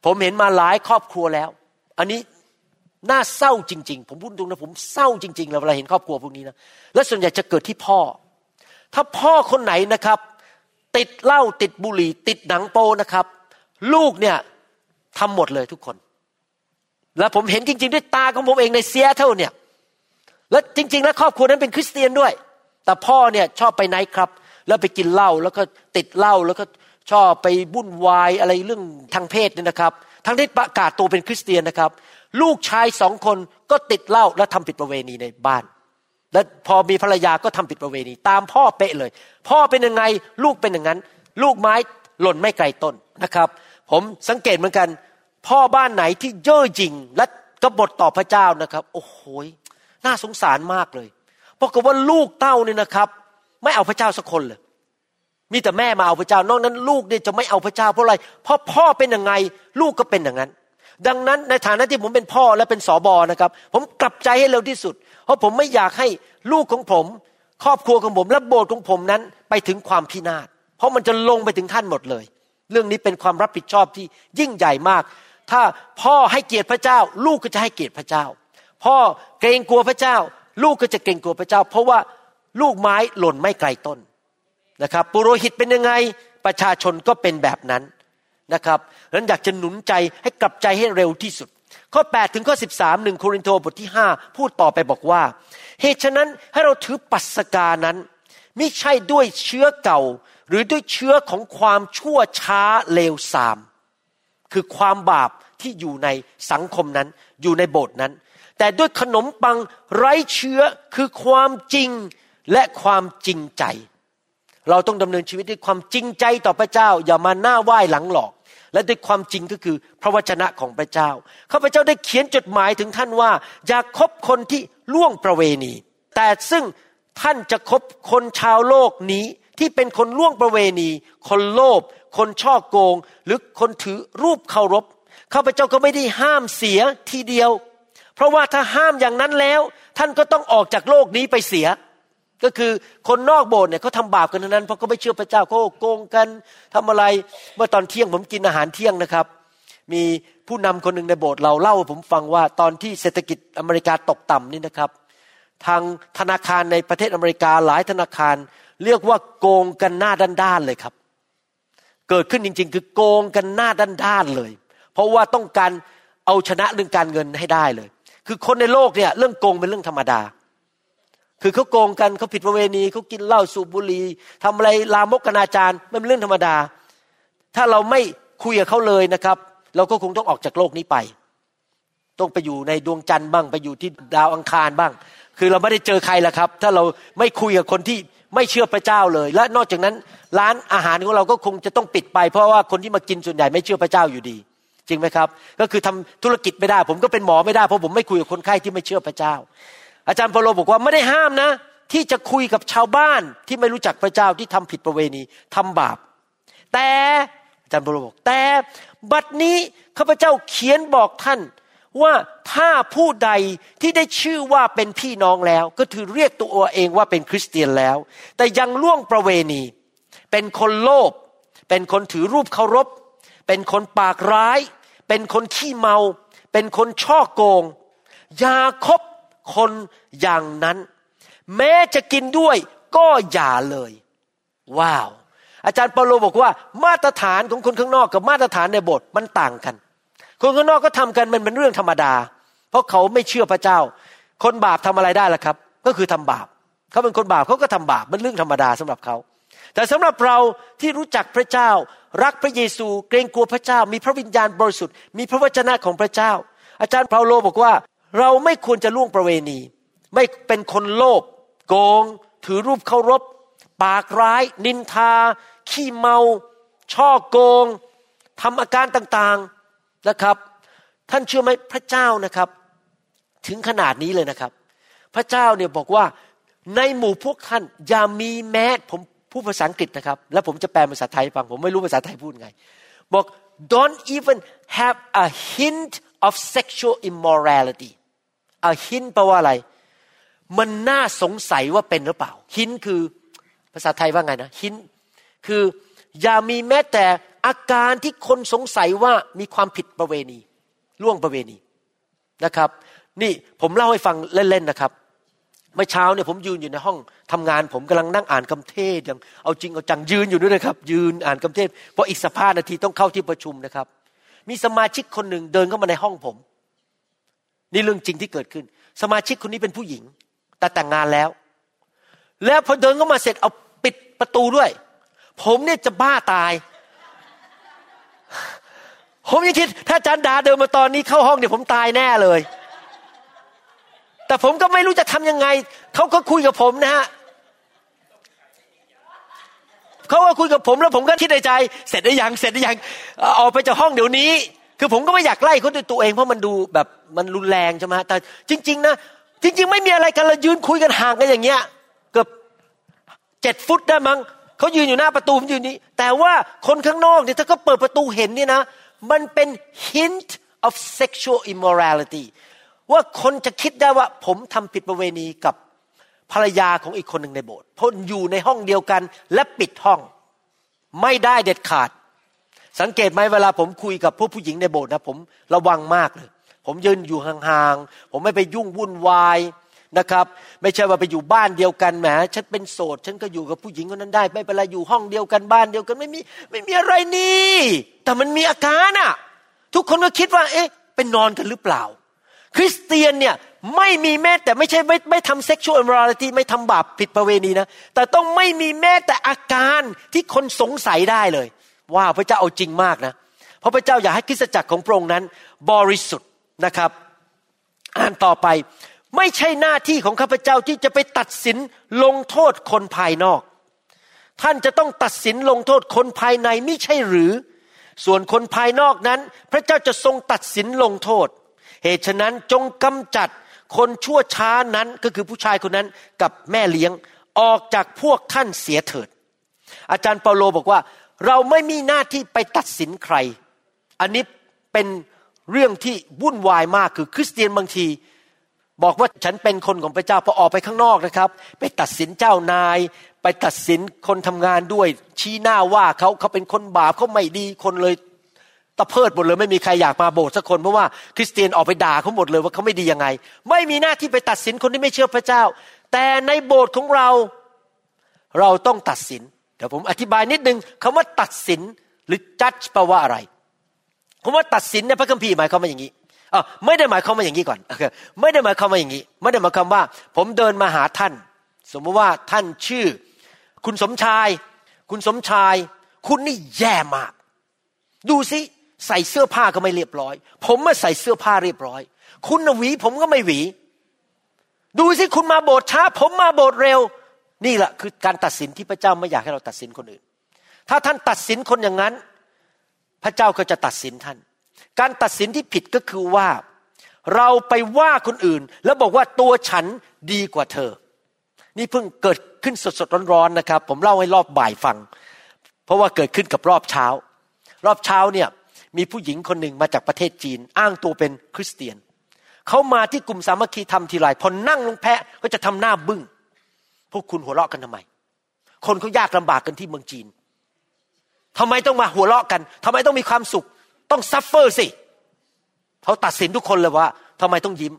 ผมเห็นมาหลายครอบครัวแล้ว อันนี้น่าเศร้าจริง ๆ ผมพูดตรงนะผมเศร้าจริงๆเวลาเห็นครอบครัวพวกนี้นะ และส่วนใหญ่จะเกิดที่พ่อ ถ้าพ่อคนไหนนะครับ ติดเหล้าติดบุหรี่ ติดหนังโปนะครับ ลูกเนี่ยทำหมดเลยทุกคน แล้วผมเห็นจริง ๆ ด้วยตาของผมเองในเซียเท่าเนี่ย แล้วจริง ๆ แล้วครอบครัวนั้นเป็นคริสเตียนด้วย แต่พ่อเนี่ยชอบไปไนท์ครับ แล้วไปกินเหล้าแล้วก็ติดเหล้าแล้วก็ชอบไปบุ่นวายอะไรเรื่องทางเพศเนี่ยนะครับ ทั้งที่ประกาศตัวเป็นคริสเตียนนะครับ ลูกชายสองคนก็ติดเหล้าและทำผิดประเวณีในบ้าน และพอมีภรรยาก็ทำผิดประเวณี ตามพ่อเป๊ะเลย พ่อเป็นยังไงลูกเป็นอย่างนั้น ลูกไม้หล่นไม่ไกลต้นนะครับ ผมสังเกตเหมือนกัน พ่อบ้านไหนที่เย่อจริงและกบฏต่อพระเจ้านะครับ โอ้โห น่าสงสารมากเลยเพราะกับว่าลูกเต้าเนี่ยนะครับ ไม่เอาพระเจ้าสักคนเลย มีแต่แม่มาเอาพระเจ้านอกนั้น ลูกเนี่ยจะไม่เอาพระเจ้าเพราะอะไรเพราะพ่อเป็นยังไงลูกก็เป็นอย่างนั้น ดังนั้นในฐานะที่ผมเป็นพ่อและเป็นสอบอนะครับ ผมกลับใจให้เร็วที่สุด เพราะผมไม่อยากให้ลูกของผม ครอบครัวของผมและโบสถ์ของผมนั้นไปถึงความพินาศเพราะมันจะลงไปถึงท่านหมดเลย เรื่องนี้เป็นความรับผิดชอบที่ยิ่งใหญ่มาก ถ้าพ่อให้เกียรติพระเจ้า ลูกก็จะให้เกียรติพระเจ้า พ่อเกรงกลัวพระเจ้า ลูกก็จะเกรงกลัวพระเจ้า เพราะว่าลูกไม้หล่นไม่ไกลต้นนะครับปุโรหิตเป็นยังไงประชาชนก็เป็นแบบนั้นนะครับนั้นอยากจะหนุนใจให้กลับใจให้เร็วที่สุด ข้อ 8 ถึงข้อ 13หนึ่งโครินธ์บทที่ 5 พูดต่อไปบอกว่า เหตุฉะนั้นให้เราถือปัสกานั้นไม่ใช่ด้วยเชื้อเก่า หรือด้วยเชื้อของความชั่วช้าเลวทราม คือความบาปที่อยู่ในสังคมนั้นอยู่ในโบสถ์นั้น แต่ด้วยขนมปังไร้เชื้อคือความจริงและความจริงใจ เราต้องดำเนินชีวิตด้วยความจริงใจต่อพระเจ้า อย่ามาหน้าไหว้หลังหลอก และด้วยความจริงก็คือพระวจนะของพระเจ้าข้าพเจ้าได้เขียนจดหมายถึงท่านว่า อย่าคบคนที่ล่วงประเวณี แต่ซึ่งท่านจะคบคนชาวโลกนี้ที่เป็นคนล่วงประเวณี คนโลภคนช่อโกง หรือคนถือรูปเคารพข้าพเจ้าก็ไม่ได้ห้ามเสียทีเดียว เพราะว่าถ้าห้ามอย่างนั้นแล้ว ท่านก็ต้องออกจากโลกนี้ไปเสีย ก็คือคนนอกโบสถ์เนี่ยเขาทำบาปกันทั้งนั้นเพราะเขาไม่เชื่อพระเจ้าเขาโกงกันทำอะไรเมื่อตอนเที่ยงผมกินอาหารเที่ยงนะครับ มีผู้นำคนหนึ่งในโบสถ์เราเล่าผมฟังว่าตอนที่เศรษฐกิจอเมริกาตกต่ำนี่นะครับ ทางธนาคารในประเทศอเมริกาหลายธนาคาร เรียกว่าโกงกันหน้าด้านๆเลยครับ เกิดขึ้นจริง ๆ คือโกงกันหน้าด้านๆเลย เพราะว่าต้องการเอาชนะเรื่องการเงินให้ได้เลย คือคนในโลกเนี่ยเรื่องโกงเป็นเรื่องธรรมดา คือเขาโกงกันเขาผิดประเวณีเขากินเหล้าสูบบุหรี่ทำอะไรลามกอนาจารมันเป็นเรื่องธรรมดา ถ้าเราไม่คุยกับเขาเลยนะครับ เราก็คงต้องออกจากโลกนี้ไป ต้องไปอยู่ในดวงจันทร์บ้าง ไปอยู่ที่ดาวอังคารบ้าง คือเราไม่ได้เจอใครละครับ ถ้าเราไม่คุยกับคนที่ไม่เชื่อพระเจ้าเลย และนอกจากนั้น ร้านอาหารของเราก็คงจะต้องปิดไป เพราะว่าคนที่มากินส่วนใหญ่ไม่เชื่อพระเจ้าอยู่ดี จริงไหมครับ ก็คือทำธุรกิจไม่ได้ ผมก็เป็นหมอไม่ได้เพราะผมไม่คุยกับคนไข้ที่ไม่เชื่อพระเจ้า อาจารย์เปโลบอกว่าไม่ได้ห้ามนะ ที่จะคุยกับชาวบ้านที่ไม่รู้จักพระเจ้าที่ทำผิดประเวณีทำบาป แต่อาจารย์เปโลบอกแต่บัดนี้ข้าพเจ้าเขียนบอกท่านว่าถ้าผู้ใดที่ได้ชื่อว่าเป็นพี่น้องแล้ว ก็ถือเรียกตัวเองว่าเป็นคริสเตียนแล้ว แต่ยังล่วงประเวณี เป็นคนโลภเป็นคนถือรูปเคารพ เป็นคนปากร้าย เป็นคนขี้เมา เป็นคนช่อโกง อย่าคบคนอย่างนั้น แม้จะกินด้วยก็อย่าเลย ว้าว อาจารย์เปาโลบอกว่า มาตรฐานของคนข้างนอกกับมาตรฐานในโบสถ์มันต่างกัน คนข้างนอกก็ทำกันมันเป็นเรื่องธรรมดา เพราะเขาไม่เชื่อพระเจ้า คนบาปทำอะไรได้ล่ะครับ ก็คือทำบาป เขาเป็นคนบาปเขาก็ทำบาปมันเรื่องธรรมดาสำหรับเขา แต่สำหรับเราที่รู้จักพระเจ้า รักพระเยซู เกรงกลัวพระเจ้า มีพระวิญญาณบริสุทธิ์มีพระวจนะของพระเจ้า อาจารย์เปาโลบอกว่า เราไม่ควรจะล่วงประเวณี ไม่เป็นคนโลภโกง ถือรูปเคารพ ปากร้าย นินทา ขี้เมา ช่อโกงทำอาการต่างๆนะครับ ท่านเชื่อไหมพระเจ้านะครับ ถึงขนาดนี้เลยนะครับ พระเจ้าเนี่ยบอกว่าในหมู่พวกท่านอย่ามีแม้ผม พูดภาษาอังกฤษนะครับ แล้วผมจะแปลภาษาไทยฟัง ผมไม่รู้ภาษาไทยพูดไง บอก don't even have a hint of sexual immorality a hint แปลว่าอะไร มันน่าสงสัยว่าเป็นหรือเปล่าหินคือภาษาไทยว่าไงนะหินคืออย่ามีแม้แต่อาการที่คนสงสัยว่ามีความผิดประเวณีล่วงประเวณีนะครับ นี่ผมเล่าให้ฟังเล่นๆนะครับ เมื่อเช้าเนี่ยผมยืนอยู่ในห้องทำงานผมกำลังนั่งอ่านคำเทศอย่างเอาจริงเอาจังยืนอยู่ด้วยนะครับ ยืนอ่านคำเทศเพราะอีกสักานาทีต้องเข้าที่ประชุมนะครับ มีสมาชิกคนหนึ่งเดินเข้ามาในห้องผม นี่เรื่องจริงที่เกิดขึ้น สมาชิกคนนี้เป็นผู้หญิง แต่แต่งงานแล้ว แล้วพอเดินเข้ามาเสร็จเอาปิดประตูด้วย ผมเนี่ยจะบ้าตาย ผมยังคิดถ้าจันดาเดินมาตอนนี้เข้าห้องเนี่ยผมตายแน่เลย แต่ผมก็ไม่รู้จะทำยังไง เขาก็คุยกับผมนะฮะเขาก็คุยกับผมแล้วผมก็คิดในใจ เสร็จได้ยังเสร็จได้ยังออกไปจากห้องเดี๋ยวนี้ คือผมก็ไม่อยากไล่เขาด้วยตัวเองเพราะมันดูแบบมันรุนแรงใช่ไหมแต่จริง ๆ นะจริง ๆ ไม่มีอะไรกันเรายืนคุยกันห่างกันอย่างเงี้ยเกือบเจ็ดฟุตได้มั้งเขายืนอยู่หน้าประตูผมยืนนี้ แต่ว่าคนข้างนอกเนี่ยถ้าเขาเปิดประตูเห็นเนี่ยนะ มันเป็น hint of sexual immorality ว่าคนจะคิดได้ว่าผมทำผิดประเวณีกับภรรยาของอีกคนหนึ่งในโบสถ์เพราะอยู่ในห้องเดียวกันและปิดห้อง ไม่ได้เด็ดขาด สังเกตไหมเวลาผมคุยกับพวกผู้หญิงในโบสถ์นะผมระวังมากเลย ผมยืนอยู่ห่างๆผมไม่ไปยุ่งวุ่นวายนะครับ ไม่ใช่ว่าไปอยู่บ้านเดียวกันแหมฉันเป็นโสด ฉันก็อยู่กับผู้หญิงคนนั้นได้ ไม่เป็นไรอยู่ห้องเดียวกันบ้านเดียวกันไม่มีไม่มีอะไรนี่ แต่มันมีอาการอะทุกคนก็คิดว่า เอ๊ะเป็นนอนกันหรือเปล่า คริสเตียนเนี่ยไม่มีแม้แต่ไม่ใช่ไม่ไม่ทำเซ็กชวลอิมรัลิตี้ไม่ทำบาปผิดประเวณีนะ แต่ต้องไม่มีแม้แต่อาการที่คนสงสัยได้เลย ว่าพระเจ้าเอาจริงมากนะ เพราะพระเจ้าอยากให้คริสตจักรของพระองค์นั้น บริสุทธิ์นะครับ อ่านต่อไปไม่ใช่หน้าที่ของข้าพเจ้าที่จะไปตัดสินลงโทษคนภายนอก ท่านจะต้องตัดสินลงโทษคนภายในไม่ใช่หรือ ส่วนคนภายนอกนั้น พระเจ้าจะทรงตัดสินลงโทษ เหตุฉะนั้นจงกำจัดคนชั่วช้านั้นก็คือผู้ชายคนนั้นกับแม่เลี้ยงออกจากพวกท่านเสียเถิด อาจารย์เปาโลบอกว่า เราไม่มีหน้าที่ไปตัดสินใคร อันนี้เป็นเรื่องที่วุ่นวายมากคือคริสเตียนบางที บอกว่าฉันเป็นคนของพระเจ้าพอออกไปข้างนอกนะครับ ไปตัดสินเจ้านาย ไปตัดสินคนทำงานด้วย ชี้หน้าว่าเขาเขาเป็นคนบาปเขาไม่ดีคนเลย ตะเพิดหมดเลยไม่มีใครอยากมาโบสถ์สักคนเพราะว่าคริสเตียนออกไปด่าเขาหมดเลยว่าเขาไม่ดียังไง ไม่มีหน้าที่ไปตัดสินคนที่ไม่เชื่อพระเจ้า แต่ในโบสถ์ของเราเราต้องตัดสิน เดี๋ยวผมอธิบายนิดนึงคำว่าตัดสินหรือจัดแปลว่าอะไรคำว่าตัดสินในพระคัมภีร์หมายความว่าอย่างนี้อ่าไม่ได้หมายความว่าอย่างนี้ก่อนไม่ได้หมายความว่าอย่างนี้ ไม่ได้หมายความว่า ผมเดินมาหาท่าน สมมติว่าท่านชื่อ คุณสมชาย คุณสมชาย คุณนี่แย่มาก ดูสิ ใส่เสื้อผ้าก็ไม่เรียบร้อย ผมมาใส่เสื้อผ้าเรียบร้อย คุณหวี ผมก็ไม่หวี ดูสิคุณมาโบสถ์ช้า ผมมาโบสถ์เร็ว นี่แหละคือการตัดสินที่พระเจ้าไม่อยากให้เราตัดสินคนอื่น ถ้าท่านตัดสินคนอย่างนั้น พระเจ้าก็จะตัดสินท่าน การตัดสินที่ผิดก็คือว่า เราไปว่าคนอื่น แล้วบอกว่าตัวฉันดีกว่าเธอ นี่เพิ่งเกิดขึ้นสดๆร้อนๆนะครับ ผมเล่าให้รอบบ่ายฟัง เพราะว่าเกิดขึ้นกับรอบเช้า รอบเช้าเนี่ย มีผู้หญิงคนหนึ่งมาจากประเทศจีน อ้างตัวเป็นคริสเตียน เขามาที่กลุ่มสามัคคีทำทีไรพอนั่งลงแพะก็จะทำหน้าบึ้ง พวกคุณหัวเราะกันทำไม คนเขายากลำบากกันที่เมืองจีนทำไมต้องมาหัวเราะกันทำไมต้องมีความสุข ต้อง suffer สิ เขาตัดสินทุกคนเลยว่าทำไมต้องยิ้ม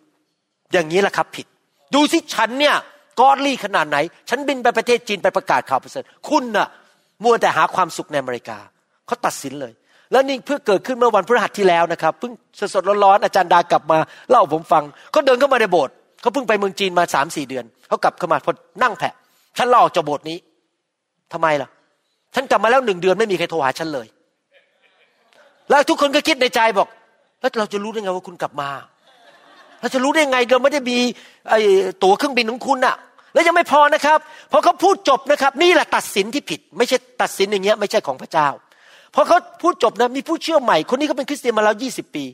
อย่างนี้แหละครับผิด ดูสิฉันเนี่ย godly ขนาดไหน ฉันบินไปประเทศจีนไปประกาศข่าวประเสริฐคุณน่ะมัวแต่หาความสุขในอเมริกา เขาตัดสินเลย แล้วนี่เพื่อเกิดขึ้นเมื่อวันพฤหัสที่แล้วนะครับเพิ่งสดๆร้อนๆอาจารย์ดากลับมาเล่าผมฟังเขาเดินเข้ามาในโบสถ์เขาเพิ่งไปเมืองจีนมาสามสี่เดือนเขากลับเข้ามาพอนั่งแผะฉันเล่าจากโบสถ์นี้ทำไมล่ะฉันกลับมาแล้วหนึ่งเดือนไม่มีใครโทรหาฉันเลย แล้วทุกคนก็คิดในใจบอก แล้วเราจะรู้ได้ไงว่าคุณกลับมาเราจะรู้ได้ไงเราไม่ได้มีไอ้ตั๋วเครื่องบินของคุณอะแล้วยังไม่พอนะครับพอเขาพูดจบนะครับ นี่แหละตัดสินที่ผิด ไม่ใช่ตัดสินอย่างเงี้ยไม่ใช่ของพระเจ้า พอเขาพูดจบนะมีผู้เชื่อใหม่คนนี้เขาเป็นคริสเตียนมาแล้วยี่สิบปี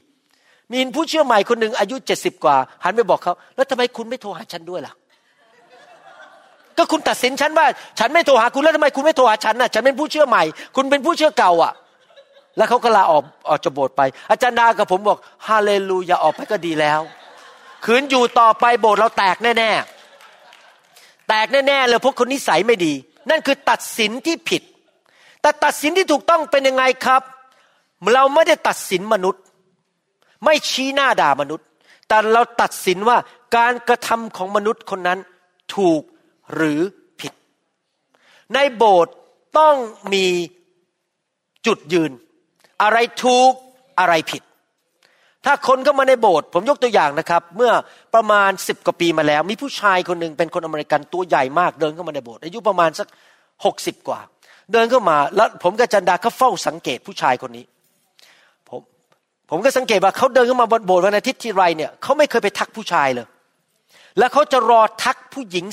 มีผู้เชื่อใหม่คนหนึ่งอายุเจ็ดสิบกว่า หันไปบอกเขาแล้วทำไมคุณไม่โทรหาฉันด้วยล่ะ ก็คุณตัดสินฉันว่า ฉันไม่โทรหาคุณแล้วทำไมคุณไม่โทรหาฉันน่ะ ฉันเป็นผู้เชื่อใหม่ คุณเป็นผู้เชื่อเก่าอะ แล้วเขาก็ลาออกออกจากโบสถ์ไป อาจารย์ดากับผมบอกฮาเลลูยาออกไปก็ดีแล้วขืนอยู่ต่อไปโบสถ์เราแตกแน่ๆแตกแน่ๆเลยเพราะคนนิสัยไม่ดี นั่นคือตัดสินที่ผิด แต่ตัดสินที่ถูกต้องเป็นยังไงครับ เราไม่ได้ตัดสินมนุษย์ ไม่ชี้หน้าด่ามนุษย์ แต่เราตัดสินว่าการกระทำของมนุษย์คนนั้นถูกหรือผิด ในโบสถ์ต้องมีจุดยืน อะไรถูกอะไรผิด ถ้าคนเข้ามาในโบสถ์ผมยกตัวอย่างนะครับ เมื่อประมาณสิบกว่าปีมาแล้ว มีผู้ชายคนหนึ่งเป็นคนอเมริกันตัวใหญ่มากเดินเข้ามาในโบสถ์อายุประมาณสักหกสิบกว่า เดินเข้ามาแล้วผมกับจันดาก็เฝ้าสังเกตผู้ชายคนนี้ ผมผมก็สังเกตว่าเขาเดินเข้ามาบนโบสถ์วันอาทิตย์ที่ไรเนี่ยเขาไม่เคยไปทักผู้ชายเลย แล้วเขาจะรอทักผู้หญิง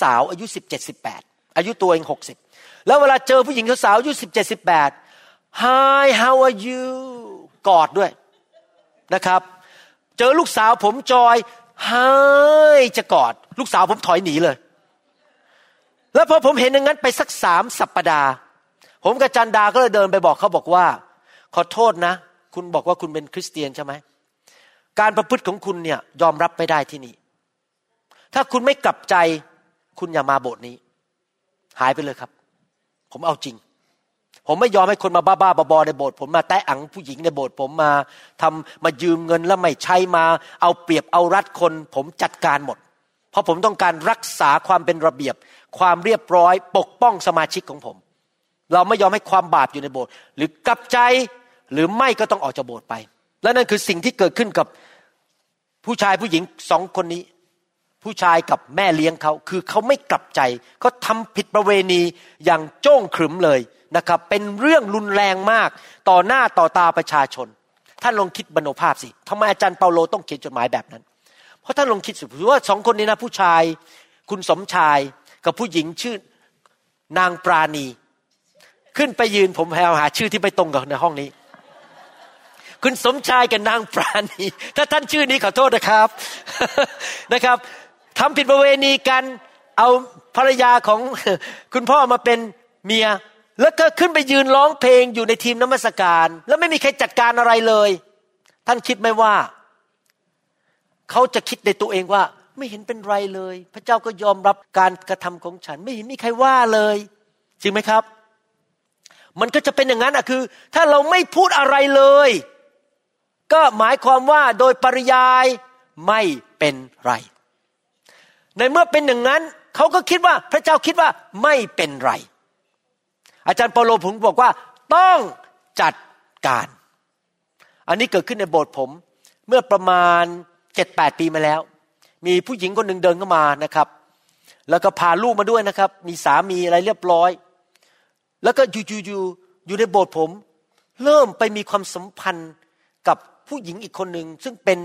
สาวๆอายุสิบเจ็ดสิบแปดอายุตัวเองหกสิบแล้วเวลาเจอผู้หญิงสาวๆอายุสิบเจ็ดสิบแปด Hi how are you กอดด้วยนะครับ เจอลูกสาวผมจอย Hi จะกอด ลูกสาวผมถอยหนีเลย แล้วพอผมเห็นอย่างนั้นไปสักสามสัปปดาห์ ผมกับจันดาก็เลยเดินไปบอกเขาบอกว่า ขอโทษนะ คุณบอกว่าคุณเป็นคริสเตียนใช่ไหมการประพฤติของคุณเนี่ยยอมรับไม่ได้ที่นี่ ถ้าคุณไม่กลับใจคุณอย่ามาโบสถ์นี้ หายไปเลยครับ ผมเอาจริง ผมไม่ยอมให้คนมาบ้าๆบอๆในโบสถ์ผมมาแตะอังผู้หญิงในโบสถ์ผมมาทำมายืมเงินแล้วไม่ใช้มา เอาเปรียบเอารัดคน ผมจัดการหมด ราะผมต้องการรักษาความเป็นระเบียบ ความเรียบร้อย ปกป้องสมาชิกของผม เราไม่ยอมให้ความบาปอยู่ในโบสถ์หรือกลับใจหรือไม่ก็ต้องออกจากโบสถ์ไป และนั่นคือสิ่งที่เกิดขึ้นกับผู้ชายผู้หญิงสองคนนี้ ผู้ชายกับแม่เลี้ยงเขาคือเขาไม่กลับใจเขาทาผิดประเวณีอย่างโจ้งขรึมเลยนะครับ เป็นเรื่องรุนแรงมากต่อหน้าต่อตาประชาชน ท่านลองคิดบรรโนภาพสิทำไมอาจารย์เปาโลต้องเขียนจดหมายแบบนั้นเราะท่านลองคิดสิว่าสองคนนี้นะผู้ชายคุณสมชายกับผู้หญิงชื่อนางปราณี ขึ้นไปยืนผมพยายามหาชื่อที่ไม่ตรงกับในห้องนี้ คุณสมชายกับนางปราณี ถ้าท่านชื่อนี้ขอโทษนะครับนะครับทำผิดประเวณีกันเอาภรรยาของคุณพ่อมาเป็นเมีย แล้วก็ขึ้นไปยืนร้องเพลงอยู่ในทีมน้ำมัสการ แล้วไม่มีใครจัดการอะไรเลย ท่านคิดไหมว่า เขาจะคิดในตัวเองว่าไม่เห็นเป็นไรเลย พระเจ้าก็ยอมรับการกระทำของฉัน ไม่เห็นมีใครว่าเลยจริงไหมครับ มันก็จะเป็นอย่างนั้นอะคือ ถ้าเราไม่พูดอะไรเลย ก็หมายความว่าโดยปริยายไม่เป็นไร ในเมื่อเป็นอย่างนั้นเขาก็คิดว่าพระเจ้าคิดว่าไม่เป็นไร อาจารย์เปโลผมบอกว่า ต้องจัดการ อันนี้เกิดขึ้นในโบสถ์ผม เมื่อประมาณ เจ็ดแปดปีมาแล้ว มีผู้หญิงคนหนึ่งเดินเข้ามานะครับ แล้วก็พาลูกมาด้วยนะครับ มีสามีอะไรเรียบร้อย แล้วก็อยู่อยู่อยู่อยู่ในโบสถ์ผม เริ่มไปมีความสัมพันธ์กับผู้หญิงอีกคนหนึ่งซึ่งเป็น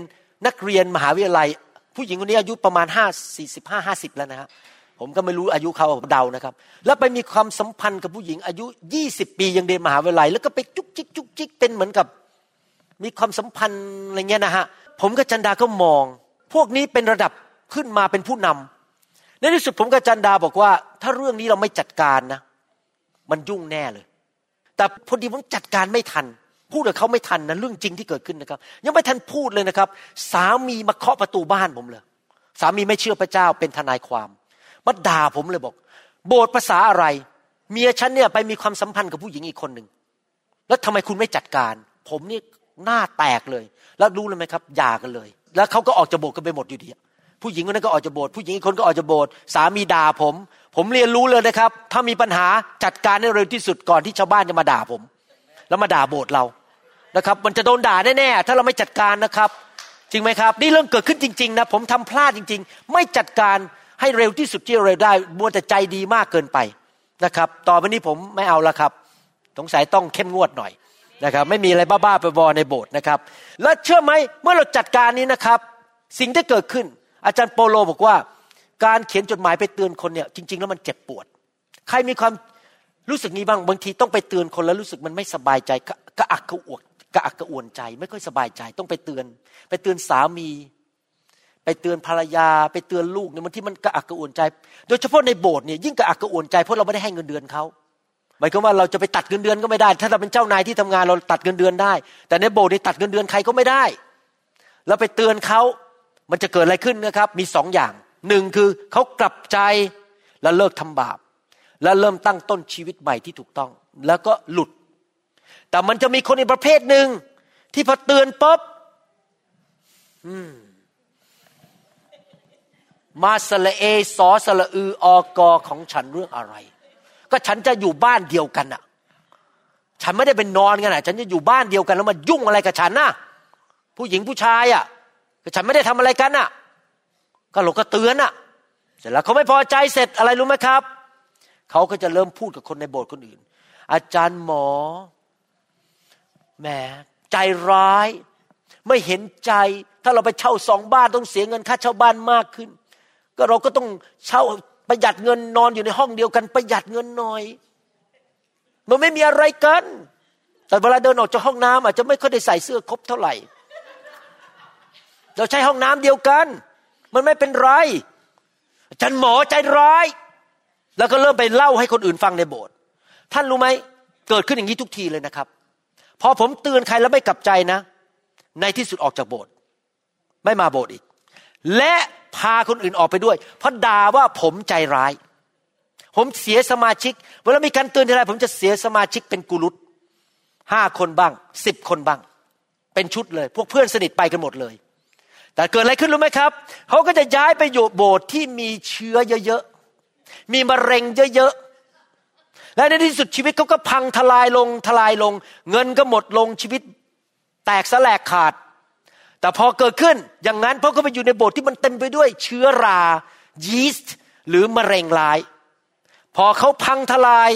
นักเรียนมหาวิทยาลัย ผู้หญิงคนนี้อายุประมาณห้าสี่สิบห้าห้าสิบแล้วนะฮะผมก็ไม่รู้อายุเขาเดานะครับ แล้วไปมีความสัมพันธ์กับผู้หญิงอายุยี่สิบปียังเรียนมหาวิทยาลัย แล้วก็ไปจุกจิกจุกจิกเป็นเหมือนกับ มีความสัมพันธ์อะไรเงี้ยนะฮะ ผมกับจันดาก็มอง พวกนี้เป็นระดับขึ้นมาเป็นผู้นำในที่สุดผมกับจันดาบอกว่า ถ้าเรื่องนี้เราไม่จัดการนะ มันยุ่งแน่เลย แต่พอดีผมจัดการไม่ทัน พูดกับเขาไม่ทันนะเรื่องจริงที่เกิดขึ้นนะครับ ยังไม่ทันพูดเลยนะครับ สามีมาเคาะประตูบ้านผมเลย สามีไม่เชื่อพระเจ้าเป็นทนายความมาด่าผมเลยบอก โบสถ์ภาษาอะไร เมียฉันเนี่ยไปมีความสัมพันธ์กับผู้หญิงอีกคนหนึ่งแล้วทำไมคุณไม่จัดการ ผมนี่ หน้าแตกเลย แล้วรู้เลยไหมครับหย่ากันเลย แล้วเขาก็ออกจากโบสถ์กันไปหมดอยู่ดีผู้หญิงคนนั้นก็ออกจากโบสถ์ผู้หญิงอีกคนก็ออกจากโบสถ์สามีด่าผม ผมเรียนรู้เลยนะครับ ถ้ามีปัญหาจัดการให้เร็วที่สุดก่อนที่ชาวบ้านจะมาด่าผม แล้วมาด่าโบสถ์เรานะครับ มันจะโดนด่าแน่ๆถ้าเราไม่จัดการนะครับ จริงไหมครับ นี่เรื่องเกิดขึ้นจริง ๆ นะ ผมทำพลาดจริง ๆ ไม่จัดการให้เร็วที่สุดที่เร็วได้มัวแต่ใจดีมากเกินไปนะครับ ต่อไปนี้ผมไม่เอาละครับ สงสัยต้องเข้มงวดหน่อย นะครับไม่มีอะไรบ้าๆไปบอในโบสถ์นะครับ แล้วเชื่อไหมเมื่อเราจัดการนี้นะครับ สิ่งที่เกิดขึ้น อาจารย์โปโลบอกว่า การเขียนจดหมายไปเตือนคนเนี่ยจริง ๆ แล้วมันเจ็บปวด ใครมีความรู้สึกนี้บ้างบางทีต้องไปเตือนคนแล้วรู้สึกมันไม่สบายใจกระอักกระอ่วกกระอักกระอ่วนใจ ไม่ค่อยสบายใจต้องไปเตือน ไปเตือนสามี ไปเตือนภรรยา ไปเตือนลูกเนี่ยบางทีมันกระอักกระอ่วนใจ โดยเฉพาะในโบสถ์เนี่ยยิ่งกระอักกระอ่วนใจเพราะเราไม่ได้ให้เงินเดือนเขา มายความว่าเราจะไปตัดเงินเดือนก็ไม่ได้ ถ้าเราเป็นเจ้านายที่ทำงานเราตัดเงินเดือนได้ แต่ในโบสถ์นี่ตัดเงินเดือนใครก็ไม่ได้เราไปเตือนเขามันจะเกิดอะไรขึ้นนะครับ มีสองอย่างหนึ่งคือเขากลับใจแล้วเลิกทำบาป แล้วเริ่มตั้งต้นชีวิตใหม่ที่ถูกต้อง แล้วก็หลุด แต่มันจะมีคนอีกประเภทหนึ่งที่พอเตือนปุ๊บมาสละเอสอสละอืออกอของฉันเรื่องอะไร ก็ฉันจะอยู่บ้านเดียวกันอะฉันไม่ได้เป็นนอนกันอะฉันจะอยู่บ้านเดียวกันแล้วมายุ่งอะไรกับฉันนะผู้หญิงผู้ชายอะก็ฉันไม่ได้ทำอะไรกันอะก็หลกก็เตือนอะเสร็จแล้วเขาไม่พอใจเสร็จอะไรรู้ไหมครับเขาก็จะเริ่มพูดกับคนในโบสถ์คนอื่น อาจารย์หมอแหมใจร้าย ไม่เห็นใจ ถ้าเราไปเช่าสองบ้านต้องเสียเงินค่าเช่าบ้านมากขึ้น ก็เราก็ต้องเช่า ประหยัดเงินนอนอยู่ในห้องเดียวกัน ประหยัดเงินหน่อย มันไม่มีอะไรกัน แต่เวลาเดินออกจากห้องน้ำอาจจะไม่ค่อยได้ใส่เสื้อครบเท่าไหร่ เราใช้ห้องน้ำเดียวกัน มันไม่เป็นไรอาจารย์หมอใจร้าย แล้วก็เริ่มไปเล่าให้คนอื่นฟังในโบสถ์ท่านรู้ไหมเกิดขึ้นอย่างนี้ทุกทีเลยนะครับ พอผมเตือนใครแล้วไม่กลับใจนะ ในที่สุดออกจากโบสถ์ไม่มาโบสถ์อีก และ พาคนอื่นออกไปด้วย เพราะด่าว่าผมใจร้าย ผมเสียสมาชิก เวลามีการเตือนทีไรผมจะเสียสมาชิกเป็นกุลุตห้าคนบ้างสิบคนบ้าง เป็นชุดเลย พวกเพื่อนสนิทไปกันหมดเลย แต่เกิดอะไรขึ้นรู้ไหมครับ เขาก็จะย้ายไปอยู่โบสถ์ที่มีเชื้อเยอะๆ มีมะเร็งเยอะๆ และในที่สุดชีวิตเขาก็พังทลายลงทลายลง เงินก็หมดลงชีวิต แตกสลายขาด แต่พอเกิดขึ้นอย่างนั้นเพราะเขาไปอยู่ในโบสถ์ที่มันเต็มไปด้วยเชื้อรา ยีสต์ หรือมะเร็งร้าย พอเขาพังทลาย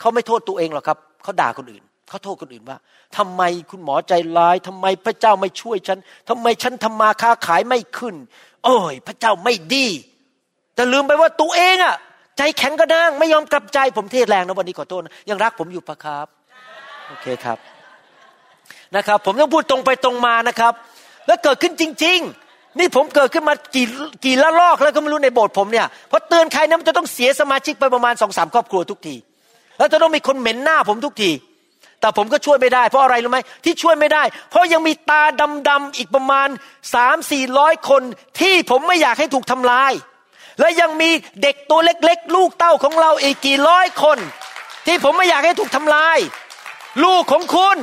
เขาไม่โทษตัวเองหรอกครับ เขาด่าคนอื่น เขาโทษคนอื่นว่าทำไมคุณหมอใจร้ายทำไมพระเจ้าไม่ช่วยฉันทำไมฉันทำมาค้าขายไม่ขึ้น โอ้ย พระเจ้าไม่ดี แต่ลืมไปว่าตัวเองอะใจแข็งกระด้างไม่ยอมกลับใจผมเทศแรงนะวันนี้ขอโทษนะยังรักผมอยู่ปะครับ โอเคครับนะครับ ผมต้องพูดตรงไปตรงมานะครับ แล้วเกิดขึ้นจริง ๆ นี่ผมเกิดขึ้นมากี่กี่ละลอกแล้วก็ไม่รู้ในโบสถ์ผมเนี่ยพอเตือนใครนะมันจะต้องเสียสมาชิกไปประมาณสองสามครอบครัวทุกที แล้วจะต้องมีคนเหม็นหน้าผมทุกที แต่ผมก็ช่วยไม่ได้ เพราะอะไรรู้ไหมที่ช่วยไม่ได้ เพราะยังมีตาดำๆอีกประมาณสามสี่ร้อยคนที่ผมไม่อยากให้ถูกทำลาย และยังมีเด็กตัวเล็ก ๆ ลูกเต้าของเราอีกกี่ร้อยคน ที่ผมไม่อยากให้ถูกทำลาย ลูกของคุณ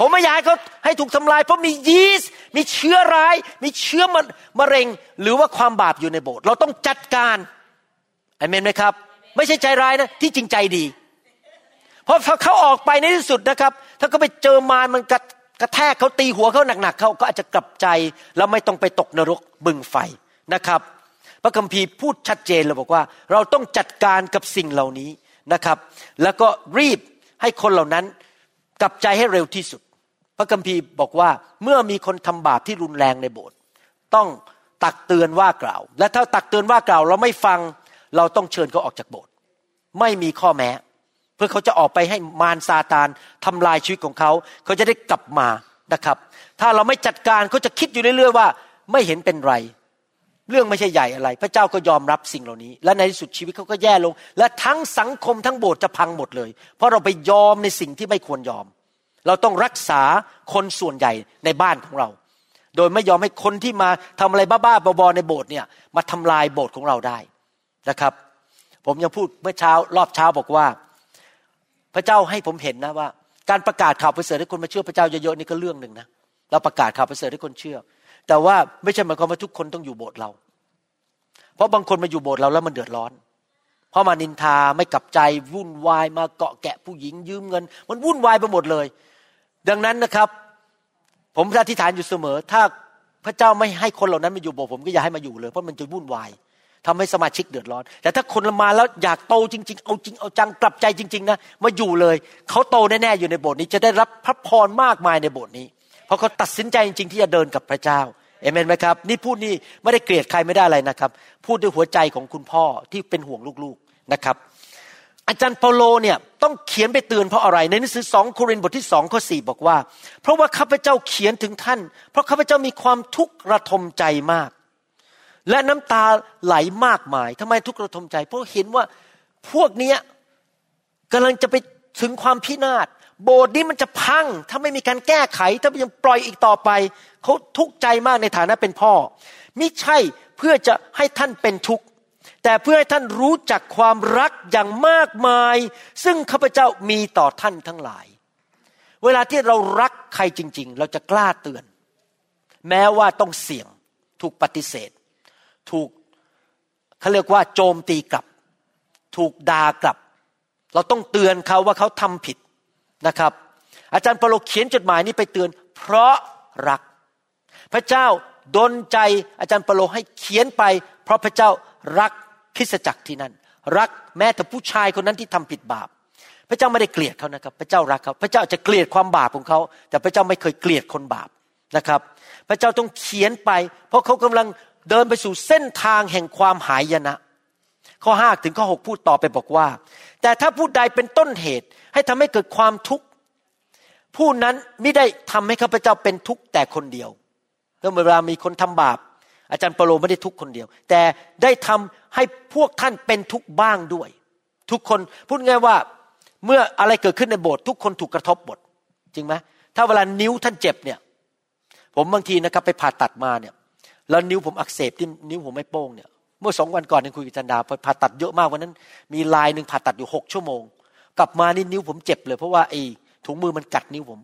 ผมไม่อยากให้เขาให้ถูกทำลาย เพราะมียีสต์ มีเชื้อร้าย มีเชื้อมมะเร็ง หรือว่าความบาปอยู่ในโบสถ์เราต้องจัดการอเมนไหมครับ ไม่ใช่ใจร้ายนะที่จริงใจดี เพราะเขาออกไปในที่สุดนะครับ ถ้าเขาไปเจอมารมันกระกระแทกเขาตีหัวเขาหนักๆเขาก็อาจจะกลับใจ แล้วไม่ต้องไปตกนรกบึงไฟนะครับ พระคัมภีร์พูดชัดเจนเลยบอกว่า เราต้องจัดการกับสิ่งเหล่านี้นะครับ แล้วก็รีบให้คนเหล่านั้นกลับใจให้เร็วที่สุด พระคัมภีร์บอกว่าเมื่อมีคนทำบาปที่รุนแรงในโบสถ์ต้องตักเตือนว่ากล่าว และถ้าตักเตือนว่ากล่าว เราไม่ฟังเราต้องเชิญเขาออกจากโบสถ์ไม่มีข้อแม้ เพื่อเขาจะออกไปให้มารซาตานทำลายชีวิตของเขา เขาจะได้กลับมานะครับ ถ้าเราไม่จัดการเขาจะคิดอยู่เรื่อยๆว่า ไม่เห็นเป็นไร เรื่องไม่ใช่ใหญ่อะไร พระเจ้าก็ยอมรับสิ่งเหล่านี้ และในที่สุดชีวิตเขาก็แย่ลง และทั้งสังคมทั้งโบสถ์จะพังหมดเลย เพราะเราไปยอมในสิ่งที่ไม่ควรยอม เราต้องรักษาคนส่วนใหญ่ในบ้านของเรา โดยไม่ยอมให้คนที่มาทำอะไรบ้าๆบอๆในโบสถ์เนี่ยมาทำลายโบสถ์ของเราได้นะครับ ผมยังพูดเมื่อเช้ารอบเช้าบอกว่า พระเจ้าให้ผมเห็นนะว่า การประกาศข่าวประเสริฐให้คนมาเชื่อพระเจ้าเยอะๆนี่ก็เรื่องหนึ่งนะเราประกาศข่าวประเสริฐให้คนเชื่อ แต่ว่าไม่ใช่หมายความว่าทุกคนต้องอยู่โบสถ์เรา เพราะบางคนมาอยู่โบสถ์เราแล้วมันเดือดร้อนเพราะมานินทาไม่กลับใจวุ่นวายมาเกาะแกะผู้หญิงยืมเงิน มันวุ่นวายไปหมดเลย ดังนั้นนะครับ ผมอธิษฐานอยู่เสมอ ถ้าพระเจ้าไม่ให้คนเหล่านั้นมาอยู่โบสถ์ผมก็อย่าให้มาอยู่เลยเพราะมันจะวุ่นวายทำให้สมาชิกเดือดร้อน แต่ถ้าคนมาแล้วอยากโตจริง ๆ เอาจริงเอาจังกลับใจจริง ๆ นะ มาอยู่เลย เขาโตแน่ๆอยู่ในโบสถ์นี้จะได้รับพระพรมากมายในโบสถ์นี้ เพราะเขาตัดสินใจจริง ๆ ที่จะเดินกับพระเจ้าเอเมนไหมครับ นี่พูดนี่ไม่ได้เกลียดใครไม่ได้อะไรนะครับ พูดด้วยหัวใจของคุณพ่อที่เป็นห่วงลูกๆนะครับ อาจารย์เปโลเนี่ยต้องเขียนไปเตือนเพราะอะไร ในหนังสือสองโครินธ์บทที่สองข้อสี่บอกว่า เพราะว่าข้าพเจ้าเขียนถึงท่าน เพราะข้าพเจ้ามีความทุกข์ระทมใจมาก และน้ำตาไหลมากมายทำไมทุกข์ระทมใจ เพราะเห็นว่าพวกนี้กำลังจะไปถึงความพินาศโบสถ์นี้มันจะพัง ถ้าไม่มีการแก้ไข ถ้ายังปล่อยอีกต่อไป เขาทุกข์ใจมากในฐานะเป็นพ่อ มิใช่เพื่อจะให้ท่านเป็นทุกข์ แต่เพื่อให้ท่านรู้จักความรักอย่างมากมาย ซึ่งข้าพเจ้ามีต่อท่านทั้งหลาย เวลาที่เรารักใครจริง ๆ เราจะกล้าเตือน แม้ว่าต้องเสี่ยง ถูกปฏิเสธ ถูกเขาเรียกว่าโจมตีกลับ ถูกด่ากลับ เราต้องเตือนเขาว่าเขาทำผิดนะครับ อาจารย์เปโลเขียนจดหมายนี้ไปเตือน เพราะรัก พระเจ้าดนใจอาจารย์เปโลให้เขียนไป เพราะพระเจ้ารัก คริสจักรที่นั่น รักแม้แต่ผู้ชายคนนั้นที่ทำผิดบาป พระเจ้าไม่ได้เกลียดเขานะครับ พระเจ้ารักเขาพระเจ้าจะเกลียดความบาปของเขา แต่พระเจ้าไม่เคยเกลียดคนบาปนะครับ พระเจ้าต้องเขียนไป เพราะเขากำลังเดินไปสู่เส้นทางแห่งความหายนะ ข้อห้าถึงข้อหกพูดต่อไปบอกว่า แต่ถ้าผู้ใดเป็นต้นเหตุให้ทำให้เกิดความทุกข์ผู้นั้นไม่ได้ทำให้ข้าพเจ้าเป็นทุกข์แต่คนเดียวแล้วเวลามีคนทำบาป อาจารย์เปโลไม่ได้ทุกคนเดียว แต่ได้ทำให้พวกท่านเป็นทุกบ้างด้วย ทุกคนพูดง่ายว่าเมื่ออะไรเกิดขึ้นในโบสถ์ทุกคนถูกกระทบหมดจริงไหมถ้าเวลานิ้วท่านเจ็บเนี่ย ผมบางทีนะครับไปผ่าตัดมาเนี่ยแล้วนิ้วผมอักเสบที่นิ้วผมไม่โป้งเนี่ยเมื่อสองวันก่อนยังคุยกับจันดาผ่าตัดเยอะมากวันนั้น มีลายหนึ่งผ่าตัดอยู่หกชั่วโมง กลับมานี่นิ้วผมเจ็บเลย เพราะว่าไอ้ถุงมือมันกัดนิ้วผม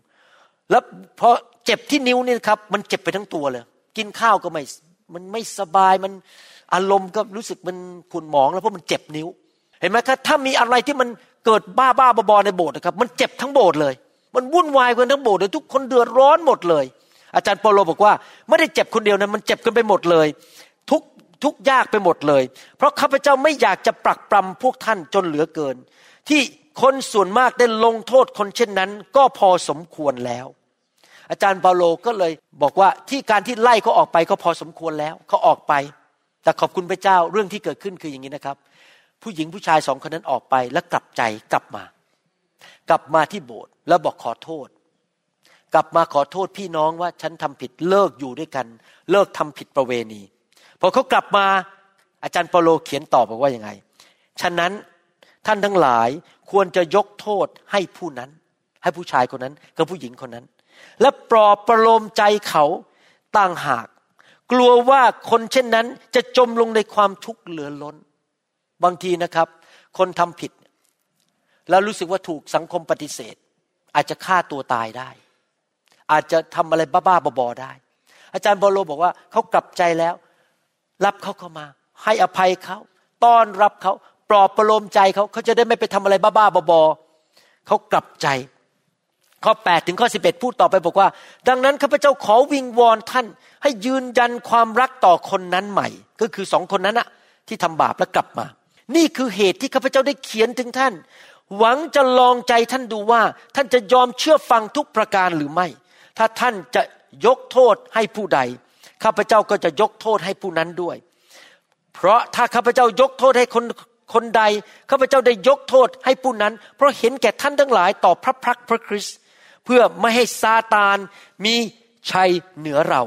แล้วพอเจ็บที่นิ้วนี่ครับ มันเจ็บไปทั้งตัวเลย กินข้าวก็ไม่ มันไม่สบายมันอารมณ์ก็รู้สึกมันขุ่นหมองแล้วเพราะมันเจ็บนิ้ว เห็นไหมครับถ้ามีอะไรที่มันเกิดบ้าบ้าบอในโบสถ์นะครับ มันเจ็บทั้งโบสถ์เลย มันวุ่นวายกันทั้งโบสถ์เลยทุกคนเดือดร้อนหมดเลย อาจารย์เปโลบอกว่าไม่ได้เจ็บคนเดียวนะมันเจ็บกันไปหมดเลย ทุกทุกยากไปหมดเลย เพราะข้าพเจ้าไม่อยากจะปรักปรำพวกท่านจนเหลือเกิน ที่คนส่วนมากได้ลงโทษคนเช่นนั้น ก็พอสมควรแล้ว อาจารย์เปาโลก็เลยบอกว่าที่การที่ไล่เขาออกไปก็พอสมควรแล้วเขาออกไป แต่ขอบคุณพระเจ้าเรื่องที่เกิดขึ้นคืออย่างนี้นะครับ ผู้หญิงผู้ชายสองคนนั้นออกไปแล้วกลับใจกลับมา กลับมาที่โบสถ์แล้วบอกขอโทษ กลับมาขอโทษพี่น้องว่าฉันทำผิดเลิกอยู่ด้วยกัน เลิกทำผิดประเวณีพอเขากลับมาอาจารย์เปาโลเขียนตอบบอกว่ายังไง ฉะนั้นท่านทั้งหลายควรจะยกโทษให้ผู้นั้น ให้ผู้ชายคนนั้นกับผู้หญิงคนนั้น และปลอบประโลมใจเขาต่างหาก กลัวว่าคนเช่นนั้นจะจมลงในความทุกข์เหลือล้น บางทีนะครับ คนทำผิด แล้วรู้สึกว่าถูกสังคมปฏิเสธ อาจจะฆ่าตัวตายได้ อาจจะทำอะไรบ้าๆบอๆได้ อาจารย์บอโลบอกว่าเขากลับใจแล้ว รับเขาเข้ามา ให้อภัยเขาต้อนรับเขาปลอบประโลมใจเขาเขาจะได้ไม่ไปทำอะไรบ้าๆบอๆเขากลับใจ ข้อ 8 ถึงข้อ 11 พูดต่อไปบอกว่า ดังนั้นข้าพเจ้าขอวิงวอนท่าน ให้ยืนยันความรักต่อคนนั้นใหม่ ก็คือสองคนนั้นอะที่ทำบาปแล้วกลับมา นี่คือเหตุที่ข้าพเจ้าได้เขียนถึงท่าน หวังจะลองใจท่านดูว่า ท่านจะยอมเชื่อฟังทุกประการหรือไม่ ถ้าท่านจะยกโทษให้ผู้ใด ข้าพเจ้าก็จะยกโทษให้ผู้นั้นด้วย เพราะถ้าข้าพเจ้ายกโทษให้คนคนใดข้าพเจ้าได้ยกโทษให้ผู้นั้น เพราะเห็นแก่ท่านทั้งหลายต่อพระพักพระคริสต์ เพื่อไม่ให้ซาตานมีชัยเหนือเรา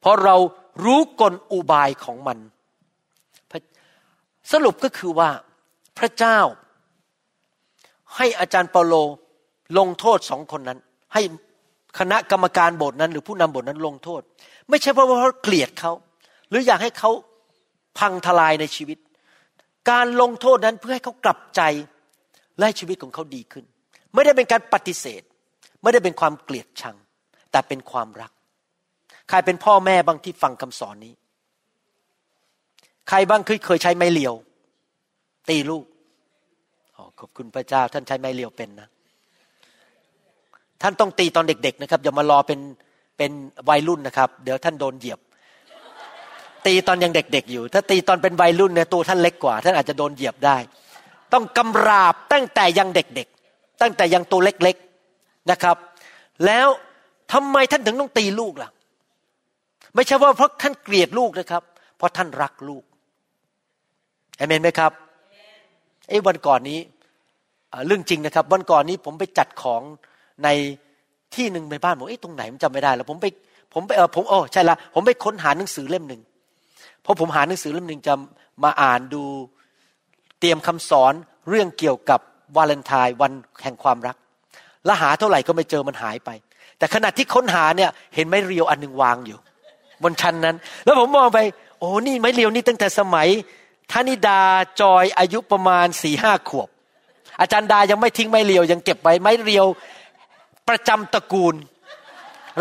เพราะเรารู้กลอุบายของมัน สรุปก็คือว่าพระเจ้า ให้อาจารย์เปาโลลงโทษสองคนนั้น ให้คณะกรรมการโบสถ์นั้น หรือผู้นำโบสถ์นั้นลงโทษ ไม่ใช่เพราะว่าเขาเกลียดเขาหรืออยากให้เขาพังทลายในชีวิต การลงโทษนั้นเพื่อให้เขากลับใจและชีวิตของเขาดีขึ้น ไม่ได้เป็นการปฏิเสธ ไม่ได้เป็นความเกลียดชัง แต่เป็นความรัก ใครเป็นพ่อแม่บางที่ฟังคำสอนนี้ ใครบ้างเคยเคยใช้ไม้เลียว ตีลูกอขอบคุณพระเจ้า ท่านใช้ไม้เลียวเป็นนะท่านต้องตีตอนเด็ก ๆ นะครับอย่ามารอเป็นเป็นวัยรุ่นนะครับ เดี๋ยวท่านโดนเหยียบ ตีตอนยังเด็ก ๆ อยู่ ถ้าตีตอนเป็นวัยรุ่นเนี่ยตัวท่านเล็กกว่า ท่านอาจจะโดนเหยียบได้ ต้องกำราบตั้งแต่ยังเด็ก ๆ ตั้งแต่ยังตัวเล็ก นะครับ แล้วทำไมท่านถึงต้องตีลูกล่ะ ไม่ใช่ว่าเพราะท่านเกลียดลูกนะครับ เพราะท่านรักลูกเอเมนไหมครับไอ้วันก่อนนี้เรื่องจริงนะครับ วันก่อนนี้ผมไปจัดของในที่หนึ่งในบ้านผมเอ้ตรงไหนมันจำไม่ได้แล้วผมไปผมไปเออผมโอ้ใช่ละผมไปค้นหาหนังสือเล่มหนึ่งเพราะผมหาหนังสือเล่มหนึ่งจะมาอ่านดูเตรียมคำสอนเรื่องเกี่ยวกับวาเลนไทน์วันแห่งความรัก แล้วหาเท่าไหร่ก็ไม่เจอมันหายไป แต่ขณะที่ค้นหาเนี่ยเห็นไม้เรียวอันหนึ่งวางอยู่ บนชั้นนั้น แล้วผมมองไปโอ้นี่ไม้เรียวนี่ตั้งแต่สมัยธนิดาจอยอายุประมาณสี่ห้าขวบ อาจารย์ดายังไม่ทิ้งไม้เรียว ยังเก็บไว้ไม้เรียวประจำตระกูล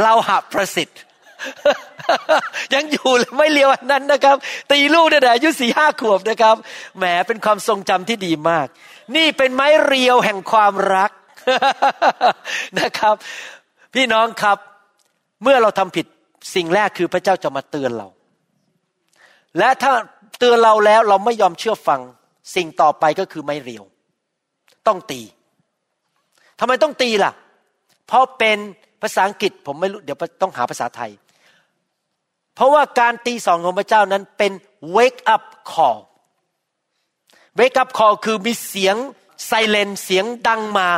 เราหาประสิทธิ์ยังอยู่เลยไม่เลียวอันนั้นนะครับ ตีลูกเนี่ยอายุสี่ห้าขวบนะครับแหมเป็นความทรงจำที่ดีมาก นี่เป็นไม้เรียวแห่งความรัก นะครับ พี่น้องครับ เมื่อเราทำผิดสิ่งแรกคือพระเจ้าจะมาเตือนเรา และถ้าเตือนเราแล้วเราไม่ยอมเชื่อฟัง สิ่งต่อไปก็คือไม้เรียว ต้องตีทำไมต้องตีล่ะ เพราะเป็นภาษาอังกฤษผมไม่รู้เดี๋ยวต้องหาภาษาไทย เพราะว่าการตีสองของพระเจ้านั้นเป็น wake up call wake up call คือมีเสียงไซเลนเสียงดังมา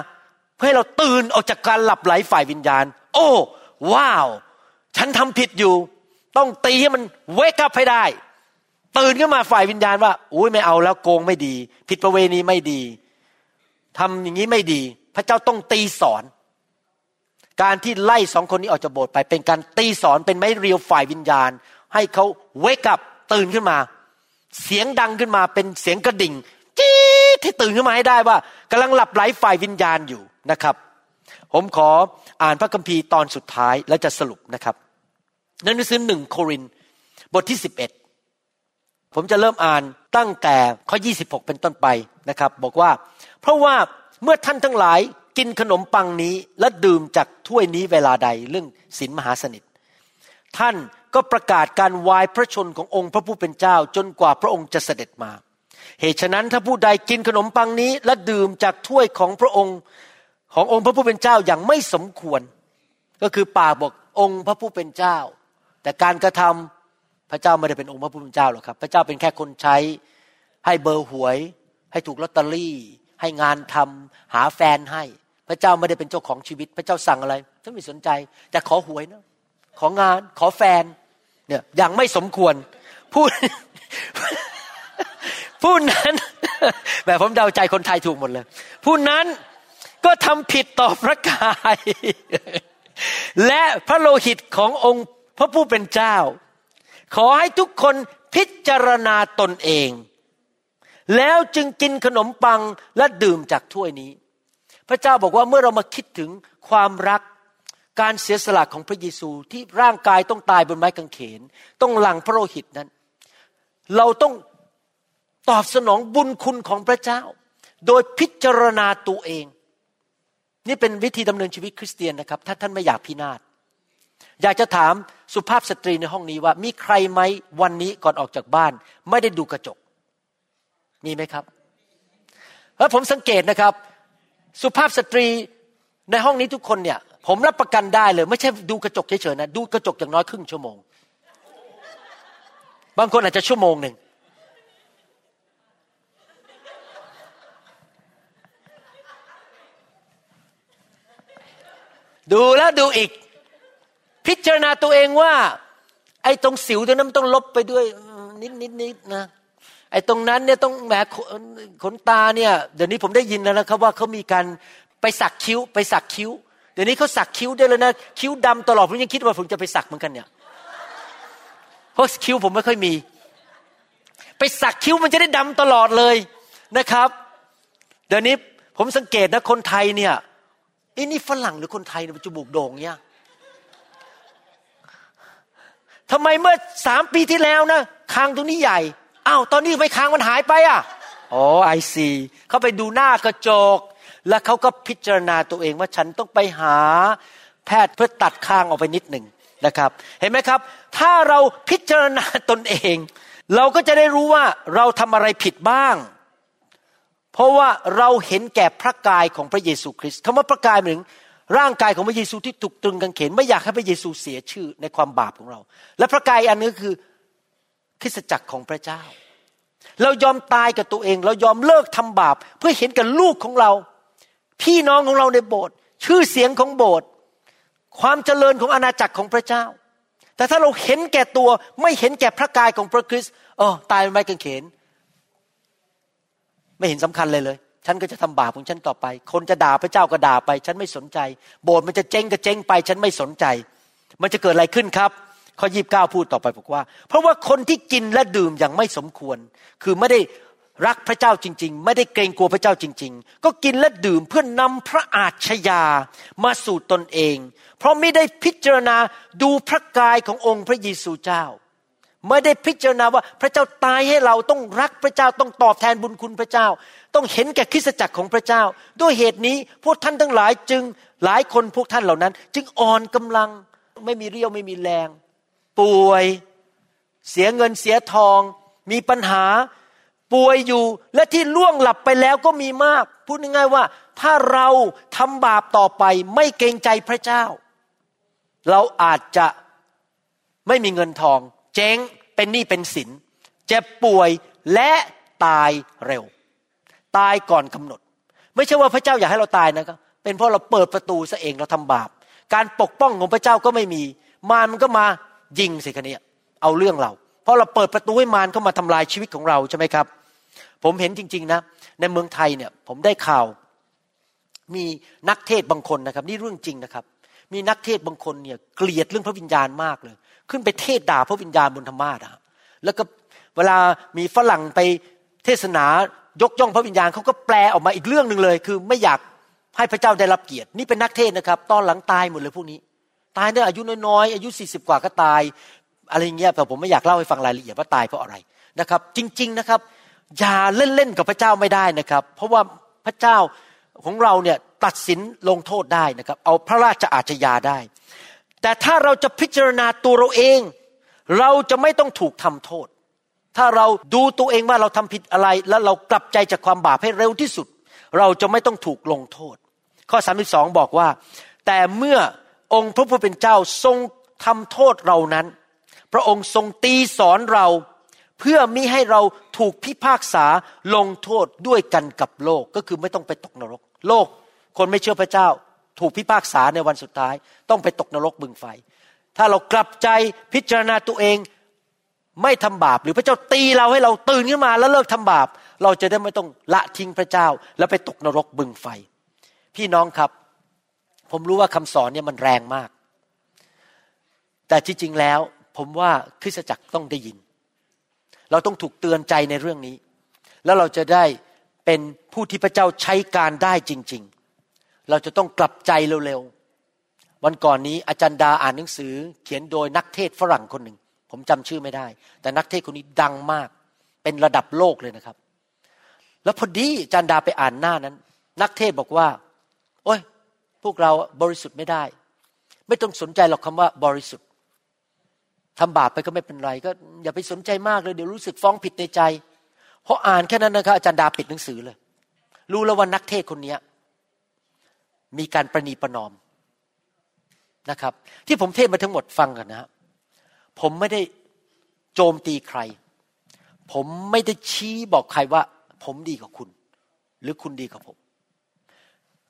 พื่อให้เราตื่นออกจากการหลับไหลฝ่ายวิญญาณ โอ้ ว้าว ฉันทำผิดอยู่ ต้องตีให้มัน wake up ให้ได้ ตื่นขึ้นมาฝ่ายวิญญาณว่าอุ้ยไม่เอาแล้วโกงไม่ดี ผิดประเวณีไม่ดีทำอย่างนี้ไม่ดี พระเจ้าต้องตีสอน การที่ไล่สองคนนี้ออกจากโบสถ์ไป เป็นการตีสอนเป็นไม้เรียวฝ่ายวิญญาณ ให้เขาเวกับตื่นขึ้นมา เสียงดังขึ้นมาเป็นเสียงกระดิ่งจี๊ดที่ตื่นขึ้นมาให้ได้ว่ากำลังหลับไหลฝ่ายวิญญาณอยู่ นะครับ ผมขออ่านพระคัมภีร์ตอนสุดท้ายแล้วจะสรุปนะครับในหนังสือหนึ่งโครินบทที่สิบเอ็ดผมจะเริ่มอ่านตั้งแต่ข้อ 26 เป็นต้นไปนะครับ บอกว่า เพราะว่าเมื่อท่านทั้งหลายกินขนมปังนี้และดื่มจากถ้วยนี้เวลาใดเรื่องศีลมหาสนิท ท่านก็ประกาศการวายพระชนขององค์พระผู้เป็นเจ้าจนกว่าพระองค์จะเสด็จมา เหตุฉะนั้นถ้าผู้ใดกินขนมปังนี้และดื่มจากถ้วยของพระองค์ ขององค์พระผู้เป็นเจ้าอย่างไม่สมควร ก็คือปากบอกองค์พระผู้เป็นเจ้า แต่การกระทำพระเจ้าไม่ได้เป็นองค์พระผู้เป็นเจ้าหรอกครับ พระเจ้าเป็นแค่คนใช้ ให้เบอร์หวย ให้ถูกลอตเตอรี่ ให้งานทำหาแฟนให้ พระเจ้าไม่ได้เป็นเจ้าของชีวิต พระเจ้าสั่งอะไรฉันไม่สนใจแต่ขอหวยนะของานขอแฟนเนี่ยอย่างไม่สมควรพูดผู้นั้นแบบผมเดาใจคนไทยถูกหมดเลย ผู้นั้น ก็ทำผิดต่อพระกาย และพระโลหิตขององค์พระผู้เป็นเจ้า ขอให้ทุกคนพิจารณาตนเอง แล้วจึงกินขนมปังและดื่มจากถ้วยนี้ พระเจ้าบอกว่าเมื่อเรามาคิดถึงความรักการเสียสละของพระเยซูที่ร่างกายต้องตายบนไม้กางเขน ต้องหลั่งพระโลหิตนั้น เราต้องตอบสนองบุญคุณของพระเจ้า โดยพิจารณาตัวเอง นี่เป็นวิธีดำเนินชีวิตคริสเตียนนะครับ ถ้าท่านไม่อยากพินาศอยากจะถามสุภาพสตรีในห้องนี้ว่า มีใครไหมวันนี้ก่อนออกจากบ้าน ไม่ได้ดูกระจก มีไหมครับแล้วผมสังเกตนะครับ สุภาพสตรีในห้องนี้ทุกคนเนี่ย ผมรับประกันได้เลย ไม่ใช่ดูกระจกเฉยๆนะดูกระจกอย่างน้อยครึ่งชั่วโมง บางคนอาจจะชั่วโมงหนึ่ง ดูแล้วดูอีก พิจารณาตัวเองว่า ไอ้ตรงสิวตรงนั้นต้องลบไปด้วยนิดนิดนิดนะไอ้ตรงนั้นเนี่ยต้องแหมขนตาเนี่ยเดี๋ยวนี้ผมได้ยินแล้วนะครับว่าเขามีการไปสักคิ้ว ไปสักคิ้ว เดี๋ยวนี้เขาสักคิ้วได้เลยนะคิ้วดำตลอดผมยังคิดว่าผมจะไปสักเหมือนกันเนี่ยเพราะคิ้วผมไม่ค่อยมี ไปสักคิ้วมันจะได้ดำตลอดเลยนะครับ เดี๋ยวนี้ผมสังเกตนะคนไทยเนี่ย อ้นี่ฝรั่งหรือคนไทยเนี่ยจมูกโด่งเนี่ยทำไมเมื่อสามปีที่แล้วนะคางตรงนี้ใหญ่อ้าวตอนนี้ไม่คางมันหายไปอะอ๋อไอซีเขาไปดูหน้ากระจก แล้วเขาก็พิจารณาตัวเองว่าฉันต้องไปหาแพทย์เพื่อตัดคางออกไปนิดหนึ่งนะครับ เห็นไหมครับ ถ้าเราพิจารณาตนเอง เราก็จะได้รู้ว่าเราทำอะไรผิดบ้าง เพราะว่าเราเห็นแก่พระกายของพระเยซูคริสต์คำว่าพระกายหมายถึงร่างกายของพระเยซูที่ถูกตรึงกางเขนไม่อยากให้พระเยซูเสียชื่อในความบาปของเรา และพระกายอันนี้คือคริสตจักรของพระเจ้า เรายอมตายกับตัวเอง เรายอมเลิกทำบาป เพื่อเห็นกับลูกของเรา พี่น้องของเราในโบสถ์ชื่อเสียงของโบสถ์ความเจริญของอาณาจักรของพระเจ้า แต่ถ้าเราเห็นแก่ตัวไม่เห็นแก่พระกายของพระคริสต์เออตายไปกางเขน ไม่เห็นสำคัญเลยเลย ฉันก็จะทำบาปของฉันต่อไป คนจะด่าพระเจ้าก็ด่าไป ฉันไม่สนใจ โบสถ์มันจะเจ๊งก็เจ๊งไป ฉันไม่สนใจ มันจะเกิดอะไรขึ้นครับข้อยีบเก้าพูดต่อไปบอกว่า เพราะว่าคนที่กินและดื่มอย่างไม่สมควร คือไม่ได้รักพระเจ้าจริง ๆ ไม่ได้เกรงกลัวพระเจ้าจริง ๆ ก็กินและดื่มเพื่อนำพระอาชญามาสู่ตนเอง เพราะไม่ได้พิจารณาดูพระกายขององค์พระเยซูเจ้า ไม่ได้พิจารณาว่าพระเจ้าตายให้เราต้องรักพระเจ้าต้องตอบแทนบุญคุณพระเจ้า ต้องเห็นแก่คริสจักรของพระเจ้า ด้วยเหตุนี้พวกท่านทั้งหลายจึงหลายคนพวกท่านเหล่านั้น จึงอ่อนกำลังไม่มีเรี่ยวไม่มีแรง ป่วย เสียเงินเสียทอง มีปัญหา ป่วยอยู่และที่ล่วงหลับไปแล้วก็มีมาก พูดง่ายๆว่า ถ้าเราทำบาปต่อไปไม่เกรงใจพระเจ้า เราอาจจะไม่มีเงินทอง จ๊งเป็นหนี้เป็นสินเจ็บป่วยและตายเร็ว ตายก่อนกำหนด ไม่ใช่ว่าพระเจ้าอยากให้เราตายนะครับเป็นเพราะเราเปิดประตูซะเองเราทำบาป การปกป้องของพระเจ้าก็ไม่มี มารมันก็มายิงสิคะเนี่ยเอาเรื่องเรา เพราะเราเปิดประตูให้มารเข้ามาทำลายชีวิตของเราใช่ไหมครับ ผมเห็นจริง ๆ นะ ในเมืองไทยเนี่ยผมได้ข่าว มีนักเทศบางคนนะครับ นี่เรื่องจริงนะครับ มีนักเทศบางคนเนี่ยเกลียดเรื่องพระวิญญาณมากเลย ขึ้นไปเทศด่าพระวิญญาณบนธรรมาสอะแล้วก็เวลามีฝรั่งไปเทศนายกย่องพระวิญญาณเขาก็แปลออกมาอีกเรื่องหนึ่งเลย คือไม่อยากให้พระเจ้าได้รับเกียรติ นี่เป็นนักเทศนะครับ ตอนหลังตายหมดเลยพวกนี้ ตายเนี่ยอายุน้อยๆอายุสี่สิบกว่าก็ตาย อะไรเงี้ยแต่ผมไม่อยากเล่าให้ฟังรายละเอียดว่าตายเพราะอะไรนะครับ จริง ๆนะครับอย่าเล่นๆกับพระเจ้าไม่ได้นะครับ เพราะว่าพระเจ้าของเราเนี่ยตัดสินลงโทษได้นะครับ เอาพระราชอาชญาได้ แต่ถ้าเราจะพิจารณาตัวเราเอง เราจะไม่ต้องถูกทำโทษ ถ้าเราดูตัวเองว่าเราทำผิดอะไร แล้วเรากลับใจจากความบาปให้เร็วที่สุด เราจะไม่ต้องถูกลงโทษ ข้อ 32 บอกว่า แต่เมื่อองค์พระผู้เป็นเจ้าทรงทำโทษเรานั้น พระองค์ทรงตีสอนเรา เพื่อมิให้เราถูกพิพากษาลงโทษด้วยกันกับโลกก็คือไม่ต้องไปตกนรก โลก คนไม่เชื่อพระเจ้า ถูกพิพากษาในวันสุดท้าย ต้องไปตกนรกบึงไฟ ถ้าเรากลับใจพิจารณาตัวเองไม่ทำบาป หรือพระเจ้าตีเราให้เราตื่นขึ้นมาแล้วเลิกทำบาป เราจะได้ไม่ต้องละทิ้งพระเจ้า แล้วไปตกนรกบึงไฟ พี่น้องครับ ผมรู้ว่าคำสอนเนี่ยมันแรงมาก แต่ที่จริงแล้วผมว่าคริสตจักรต้องได้ยิน เราต้องถูกเตือนใจในเรื่องนี้ แล้วเราจะได้เป็นผู้ที่พระเจ้าใช้การได้จริง ๆ เราจะต้องกลับใจเร็วๆ วันก่อนนี้อาจารย์ดาอ่านหนังสือ เขียนโดยนักเทศฝรั่งคนหนึ่ง ผมจำชื่อไม่ได้ แต่นักเทศคนนี้ดังมาก เป็นระดับโลกเลยนะครับ แล้วพอดีอาจันดาไปอ่านหน้านั้น นักเทศบอกว่า โอ้ย พวกเราบริสุทธิ์ไม่ได้ ไม่ต้องสนใจหรอกคำว่าบริสุทธิ์ทำบาปไปก็ไม่เป็นไร ก็อย่าไปสนใจมากเลยเดี๋ยวรู้สึกฟ้องผิดในใจเพราะอ่านแค่นั้นนะครับอาจารย์ดาปิดหนังสือเลย รู้แล้วว่านักเทศคนนี้ มีการประนีประนอมนะครับ ที่ผมเทศมาทั้งหมดฟังกันนะผมไม่ได้โจมตีใคร ผมไม่ได้ชี้บอกใครว่า ผมดีกว่าคุณ หรือคุณดีกว่าผม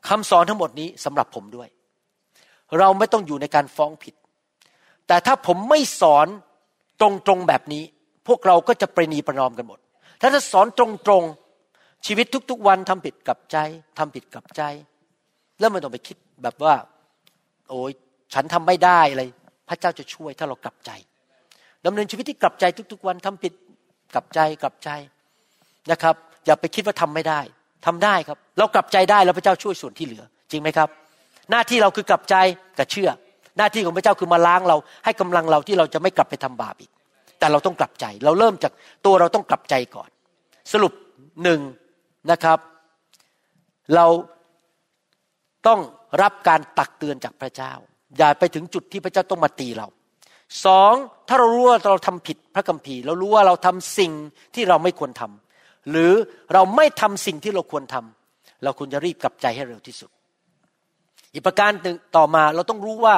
คำสอนทั้งหมดนี้สำหรับผมด้วย เราไม่ต้องอยู่ในการฟ้องผิด แต่ถ้าผมไม่สอนตรงๆแบบนี้ พวกเราก็จะประนีประนอมกันหมด ถ้าจะสอนตรงๆชีวิตทุกๆวันทำผิดกับใจทำผิดกับใจ แล้วมันต้องไปคิดแบบว่า โอ้ยฉันทำไม่ได้อะไร พระเจ้าจะช่วยถ้าเรากลับใจดำเนินชีวิตที่กลับใจทุก ๆ วันทำผิดกลับใจกลับใจนะครับ อย่าไปคิดว่าทำไม่ได้ทำได้ครับ เรากลับใจได้แล้วพระเจ้าช่วยส่วนที่เหลือ จริงไหมครับ หน้าที่เราคือกลับใจกับเชื่อ หน้าที่ของพระเจ้าคือมาล้างเรา ให้กำลังเราที่เราจะไม่กลับไปทำบาปอีก แต่เราต้องกลับใจ เราเริ่มจากตัวเราต้องกลับใจก่อน สรุปหนึ่งนะครับ เรา ต้องรับการตักเตือนจากพระเจ้า อย่าไปถึงจุดที่พระเจ้าต้องมาตีเราสองถ้าเรารู้ว่าเราทำผิดพระคัมภีร์เรารู้ว่าเราทำสิ่งที่เราไม่ควรทำหรือเราไม่ทำสิ่งที่เราควรทำเราควรจะรีบกลับใจให้เร็วที่สุด อีกประการหนึ่งต่อมาเราต้องรู้ว่า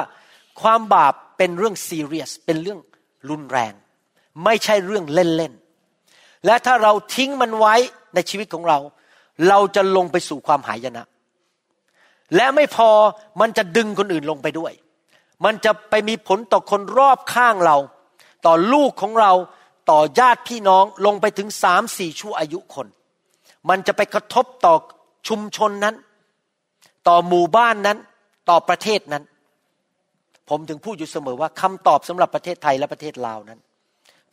ความบาปเป็นเรื่องซีเรียสเป็นเรื่องรุนแรง ไม่ใช่เรื่องเล่นๆและถ้าเราทิ้งมันไว้ในชีวิตของเรา เราจะลงไปสู่ความหายนะ และไม่พอมันจะดึงคนอื่นลงไปด้วย มันจะไปมีผลต่อคนรอบข้างเรา ต่อลูกของเราต่อญาติพี่น้องลงไปถึงสามสี่ชั่วอายุคน มันจะไปกระทบต่อชุมชนนั้น ต่อหมู่บ้านนั้น ต่อประเทศนั้น ผมถึงพูดอยู่เสมอว่าคำตอบสำหรับประเทศไทยและประเทศลาวนั้น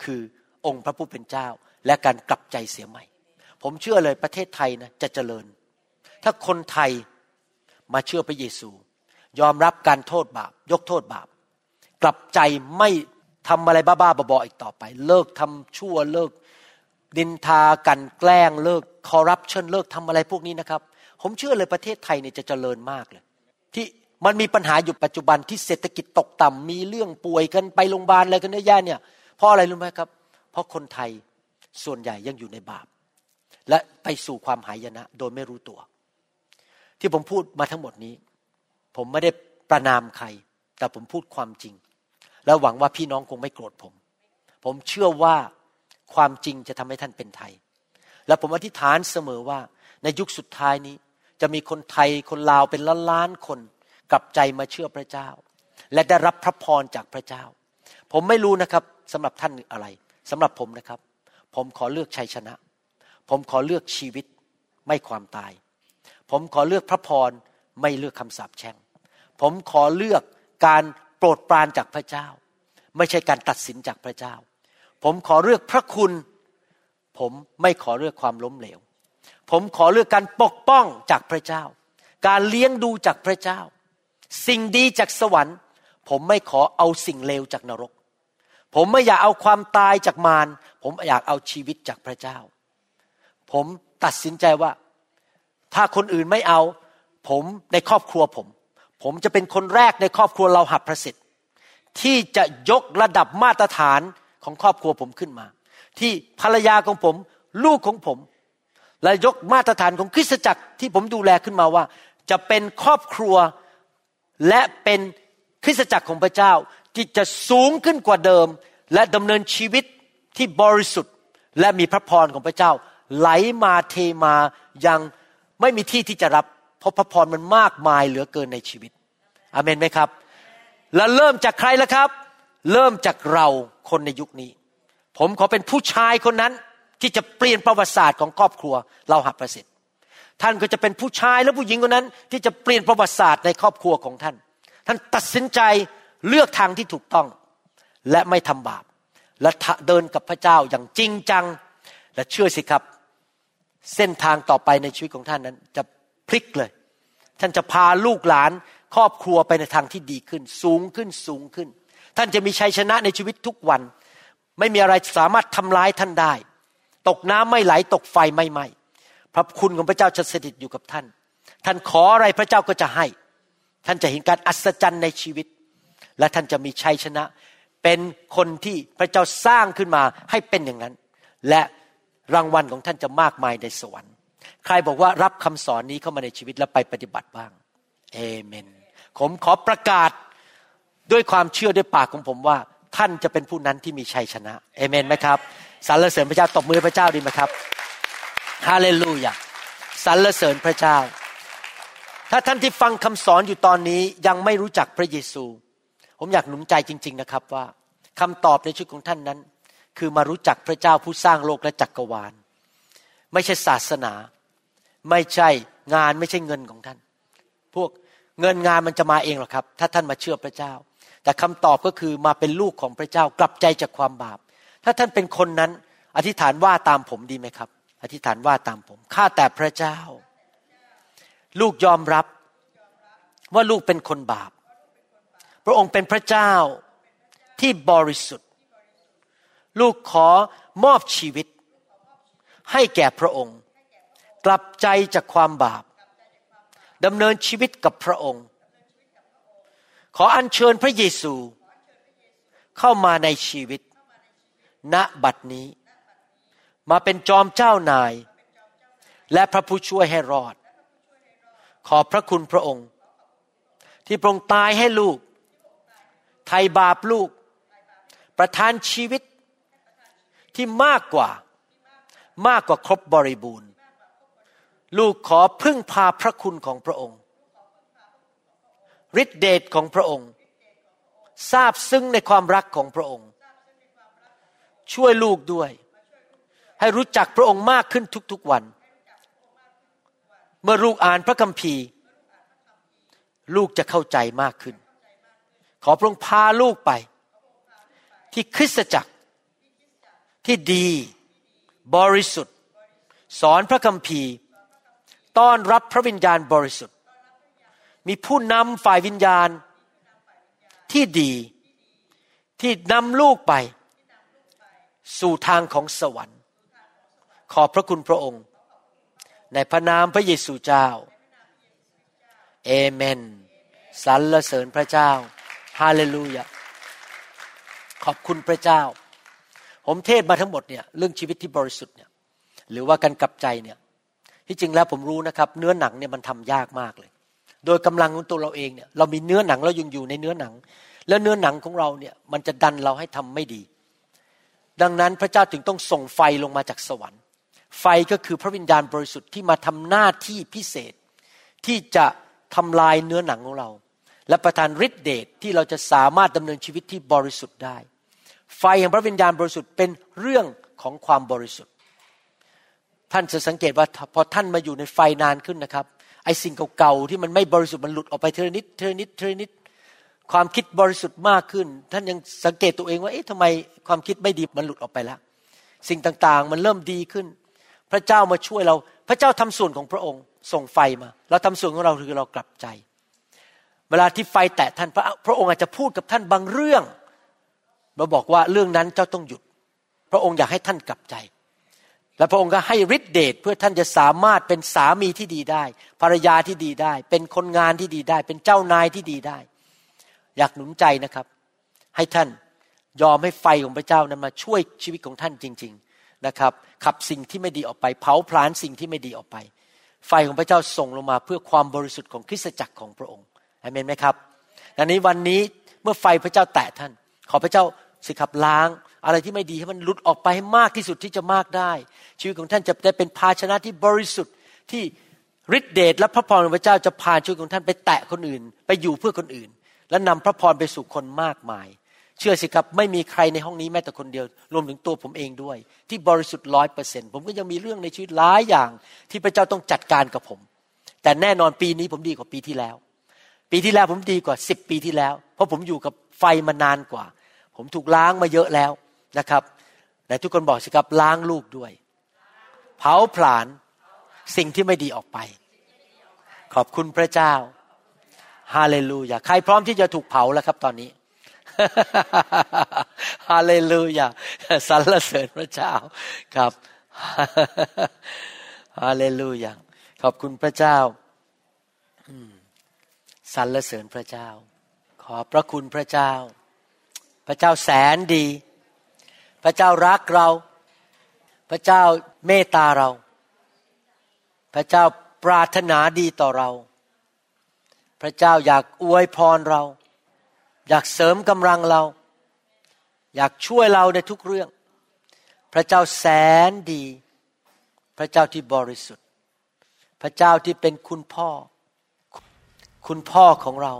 คือองค์พระผู้เป็นเจ้าและการกลับใจเสียใหม่ ผมเชื่อเลยประเทศไทยนะจะเจริญ ถ้าคนไทย มาเชื่อพระเยซู ยอมรับการโทษบาป ยกโทษบาป กลับใจไม่ทำอะไรบ้าๆบอๆอีกต่อไป เลิกทำชั่วเลิกดินทากันแกล้งเลิกคอร์รัปชันเลิกทำอะไรพวกนี้นะครับ ผมเชื่อเลยประเทศไทยเนี่ยจะเจริญมากเลย ที่มันมีปัญหาอยู่ปัจจุบันที่เศรษฐกิจตกต่ำมีเรื่องป่วยกันไปโรงพยาบาลอะไรกันเยอะแยะเนี่ยเพราะอะไรรู้ไหมครับ เพราะคนไทยส่วนใหญ่ยังอยู่ในบาป และไปสู่ความหายนะโดยไม่รู้ตัว ที่ผมพูดมาทั้งหมดนี้ ผมไม่ได้ประนามใคร แต่ผมพูดความจริง แล้วหวังว่าพี่น้องคงไม่โกรธผม ผมเชื่อว่าความจริงจะทำให้ท่านเป็นไทย และผมอธิษฐานเสมอว่าในยุคสุดท้ายนี้ จะมีคนไทยคนลาวเป็นล้านล้านคน กลับใจมาเชื่อพระเจ้า และได้รับพระพรจากพระเจ้า ผมไม่รู้นะครับสำหรับท่านอะไรสำหรับผมนะครับ ผมขอเลือกชัยชนะ ผมขอเลือกชีวิตไม่ความตาย ผมขอเลือกพระพรไม่เลือกคำสาปแช่ง ผมขอเลือกการโปรดปรานจากพระเจ้า ไม่ใช่การตัดสินจากพระเจ้า ผมขอเลือกพระคุณ ผมไม่ขอเลือกความล้มเหลว ผมขอเลือกการปกป้องจากพระเจ้า การเลี้ยงดูจากพระเจ้า สิ่งดีจากสวรรค์ ผมไม่ขอเอาสิ่งเลวจากนรก ผมไม่อยากเอาความตายจากมาร ผมอยากเอาชีวิตจากพระเจ้า ผมตัดสินใจว่า ถ้าคนอื่นไม่เอา ผมในครอบครัวผม ผมจะเป็นคนแรกในครอบครัวเราหับประสิทธิ์ที่จะยกระดับมาตรฐานของครอบครัวผมขึ้นมา ที่ภรรยาของผมลูกของผม และยกมาตรฐานของคริสตจักรที่ผมดูแลขึ้นมาว่า จะเป็นครอบครัวและเป็นคริสตจักรของพระเจ้าที่จะสูงขึ้นกว่าเดิม และดำเนินชีวิตที่บริสุทธิ์ และมีพระพรของพระเจ้า ไหลมาเทมายัง ไม่มีที่ที่จะรับ เพราะพระพรมันมากมายเหลือเกินในชีวิตอเมนไหมครับ แล้วเริ่มจากใครล่ะครับ เริ่มจากเราคนในยุคนี้ ผมขอเป็นผู้ชายคนนั้นที่จะเปลี่ยนประวัติศาสตร์ของครอบครัวเราหับประสิทธิ์ท่านก็จะเป็นผู้ชายและผู้หญิงคนนั้น ที่จะเปลี่ยนประวัติศาสตร์ในครอบครัวของท่าน ท่านตัดสินใจเลือกทางที่ถูกต้อง และไม่ทำบาป และเดินกับพระเจ้าอย่างจริงจัง และเชื่อสิครับ เส้นทางต่อไปในชีวิตของท่านนั้น จะพลิกเลย ท่านจะพาลูกหลานครอบครัวไปในทางที่ดีขึ้น สูงขึ้นสูงขึ้น ท่านจะมีชัยชนะในชีวิตทุกวัน ไม่มีอะไรสามารถทำร้ายท่านได้ ตกน้ำไม่ไหลตกไฟไม่ไหม้พระคุณของพระเจ้าจะสถิตอยู่กับท่าน ท่านขออะไรพระเจ้าก็จะให้ ท่านจะเห็นการอัศจรรย์ในชีวิต และท่านจะมีชัยชนะ เป็นคนที่พระเจ้าสร้างขึ้นมาให้เป็นอย่างนั้น และ รางวัลของท่านจะมากมายในสวรรค์ ใครบอกว่ารับคำสอนนี้เข้ามาในชีวิตแล้วไปปฏิบัติบ้างเอเมน ผมขอประกาศด้วยความเชื่อด้วยปากของผมว่า ท่านจะเป็นผู้นั้นที่มีชัยชนะเอเมนไหมครับสรรเสริญพระเจ้าตบมือพระเจ้าดีไหมครับฮาเลลูยาสรรเสริญพระเจ้า ถ้าท่านที่ฟังคำสอนอยู่ตอนนี้ยังไม่รู้จักพระเยซู ผมอยากหนุนใจจริง ๆนะครับว่าคำตอบในชีวิตของท่านนั้น คือมารู้จักพระเจ้าผู้สร้างโลกและจักกรวาล ไม่ใช่ศาสนา ไม่ใช่งานไม่ใช่เงินของท่าน พวกเงินงานมันจะมาเองหรอครับ ถ้าท่านมาเชื่อพระเจ้า แต่คำตอบก็คือมาเป็นลูกของพระเจ้ากลับใจจากความบาป ถ้าท่านเป็นคนนั้น อธิษฐานว่าตามผมดีไหมครับ อธิษฐานว่าตามผมข้าแต่พระเจ้า ลูกยอมรับว่าลูกเป็นคนบาป พระองค์เป็นพระเจ้าที่บริสุทธิ์ ลูกขอมอบชีวิต ให้แก่พระองค์ กลับใจจากความบาปดำเนินชีวิตกับพระองค์ ขออัญเชิญพระเยซู เข้ามาในชีวิต ณบัดนี้ มาเป็นจอมเจ้านาย และพระผู้ช่วยให้รอด ขอบพระคุณพระองค์ ที่พระองค์ตายให้ลูก ไถ่บาปลูก ประทานชีวิต ที่มากกว่ามากกว่าครบบริบูรณ์ ลูกขอพึ่งพาพระคุณของพระองค์ฤทธิเดชของพระองค์ทราบซึ้งในความรักของพระองค์ ช่วยลูกด้วย ให้รู้จักพระองค์มากขึ้นทุกๆวัน เมื่อลูกอ่านพระคัมภีร์ ลูกจะเข้าใจมากขึ้น ขอพระองค์พาลูกไป ที่คริสตจักร ที่ดี บริสุทธิ์ สอนพระคัมภีร์ ต้อนรับพระวิญญาณบริสุทธิ์ มีผู้นำฝ่ายวิญญาณที่ดี ที่นำลูกไป สู่ทางของสวรรค์ ขอบพระคุณพระองค์ ในพระนามพระเยซูเจ้า เอเมนสรรเสริญพระเจ้า ฮาเลลูยา ขอบคุณพระเจ้า ผมเทศมาทั้งหมดเนี่ยเรื่องชีวิตที่บริสุทธิ์เนี่ยหรือว่าการกลับใจเนี่ยที่จริงแล้วผมรู้นะครับ เนื้อหนังเนี่ยมันทำยากมากเลย โดยกำลังของตัวเราเองเนี่ยเรามีเนื้อหนังเรายังอยู่ในเนื้อหนัง แล้วเนื้อหนังของเราเนี่ยมันจะดันเราให้ทำไม่ดี ดังนั้นพระเจ้าถึงต้องส่งไฟลงมาจากสวรรค์ ไฟก็คือพระวิญญาณบริสุทธิ์ที่มาทำหน้าที่พิเศษ ที่จะทำลายเนื้อหนังของเรา และประทานฤทธิเดชที่เราจะสามารถดำเนินชีวิตที่บริสุทธิ์ได้ ไฟแห่งพระวิญญาณบริสุทธิ์เป็นเรื่องของความบริสุทธิ์ ท่านจะสังเกตว่าพอท่านมาอยู่ในไฟนานขึ้นนะครับไอ้สิ่งเก่าๆที่มันไม่บริสุทธิ์มันหลุดออกไปเทนิดเทนิดเทนิดความคิดบริสุทธิ์มากขึ้น ท่านยังสังเกตตัวเองว่าเอ๊ะทำไมความคิดไม่ดีมันหลุดออกไปแล้ว สิ่งต่างๆมันเริ่มดีขึ้น พระเจ้ามาช่วยเรา พระเจ้าทำส่วนของพระองค์ส่งไฟมา เราทำส่วนของเราคือเรากลับใจ เวลาที่ไฟแตะท่านพระพระองค์อาจจะพูดกับท่านบางเรื่อง มาบอกว่าเรื่องนั้นเจ้าต้องหยุด พระองค์อยากให้ท่านกลับใจ และพระองค์ก็ให้ฤทธิเดชเพื่อท่านจะสามารถเป็นสามีที่ดีได้ ภรรยาที่ดีได้ เป็นคนงานที่ดีได้ เป็นเจ้านายที่ดีได้ อยากหนุนใจนะครับ ให้ท่านยอมให้ไฟของพระเจ้านั้นมาช่วยชีวิตของท่านจริง ๆนะครับ ขับสิ่งที่ไม่ดีออกไป เผาผลาญสิ่งที่ไม่ดีออกไป ไฟของพระเจ้าส่งลงมาเพื่อความบริสุทธิ์ของคริสตจักรของพระองค์อเมนไหมครับดังนี้วันนี้เมื่อไฟพระเจ้าแตะท่าน ขอพระเจ้า สิขับล้าง อะไรที่ไม่ดีให้มันหลุดออกไปให้มากที่สุดที่จะมากได้ ชีวิตของท่านจะได้เป็นภาชนะที่บริสุทธิ์ที่ฤทธิเดชและพระพรของพระเจ้าจะพาชีวิตของท่านไปแตะคนอื่น ไปอยู่เพื่อคนอื่น และนำพระพรไปสู่คนมากมาย เชื่อสิครับไม่มีใครในห้องนี้แม้แต่คนเดียว รวมถึงตัวผมเองด้วย ที่บริสุทธิ์ร้อยเปอร์เซ็นผมก็ยังมีเรื่องในชีวิตหลายอย่าง ที่พระเจ้าต้องจัดการกับผม แต่แน่นอนปีนี้ผมดีกว่าปีที่แล้ว ปีที่แล้วผมดีกว่าสิบปีที่แล้ว เพราะผมอยู่กับไฟมานานกว่า ผมถูกล้างมาเยอะแล้วนะครับแต่ทุกคนบอกสิครับล้างลูกด้วย เผาผลาญสิ่งที่ไม่ดีออกไป ขอบคุณพระเจ้าฮาเลลูยาใครพร้อมที่จะถูกเผาแล้วครับตอนนี้ฮาเลลูยาสรรเสริญพระเจ้าครับฮาเลลูยาขอบคุณพระเจ้าสรรเสริญพระเจ้า ขอพระคุณพระเจ้า พระเจ้าแสนดี พระเจ้ารักเรา พระเจ้าเมตตาเรา พระเจ้าปรารถนาดีต่อเรา พระเจ้าอยากอวยพรเรา อยากเสริมกำลังเรา อยากช่วยเราในทุกเรื่อง พระเจ้าแสนดี พระเจ้าที่บริสุทธิ์ พระเจ้าที่เป็นคุณพ่อ คุณพ่อของเรา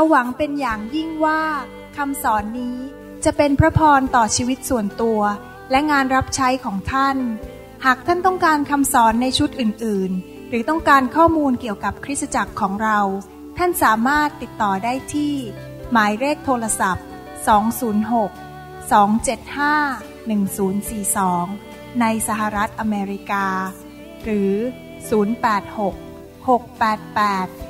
เราหวังเป็นอย่างยิ่งว่าคำสอนนี้จะเป็นพระพรต่อชีวิตส่วนตัว และงานรับใช้ของท่าน หากท่านต้องการคำสอนในชุดอื่น ๆ หรือต้องการข้อมูลเกี่ยวกับคริสตจักรของเรา ท่านสามารถติดต่อได้ที่ หมายเลขโทรศัพท์ 206 275 1042 ในสหรัฐอเมริกา หรือ 086 688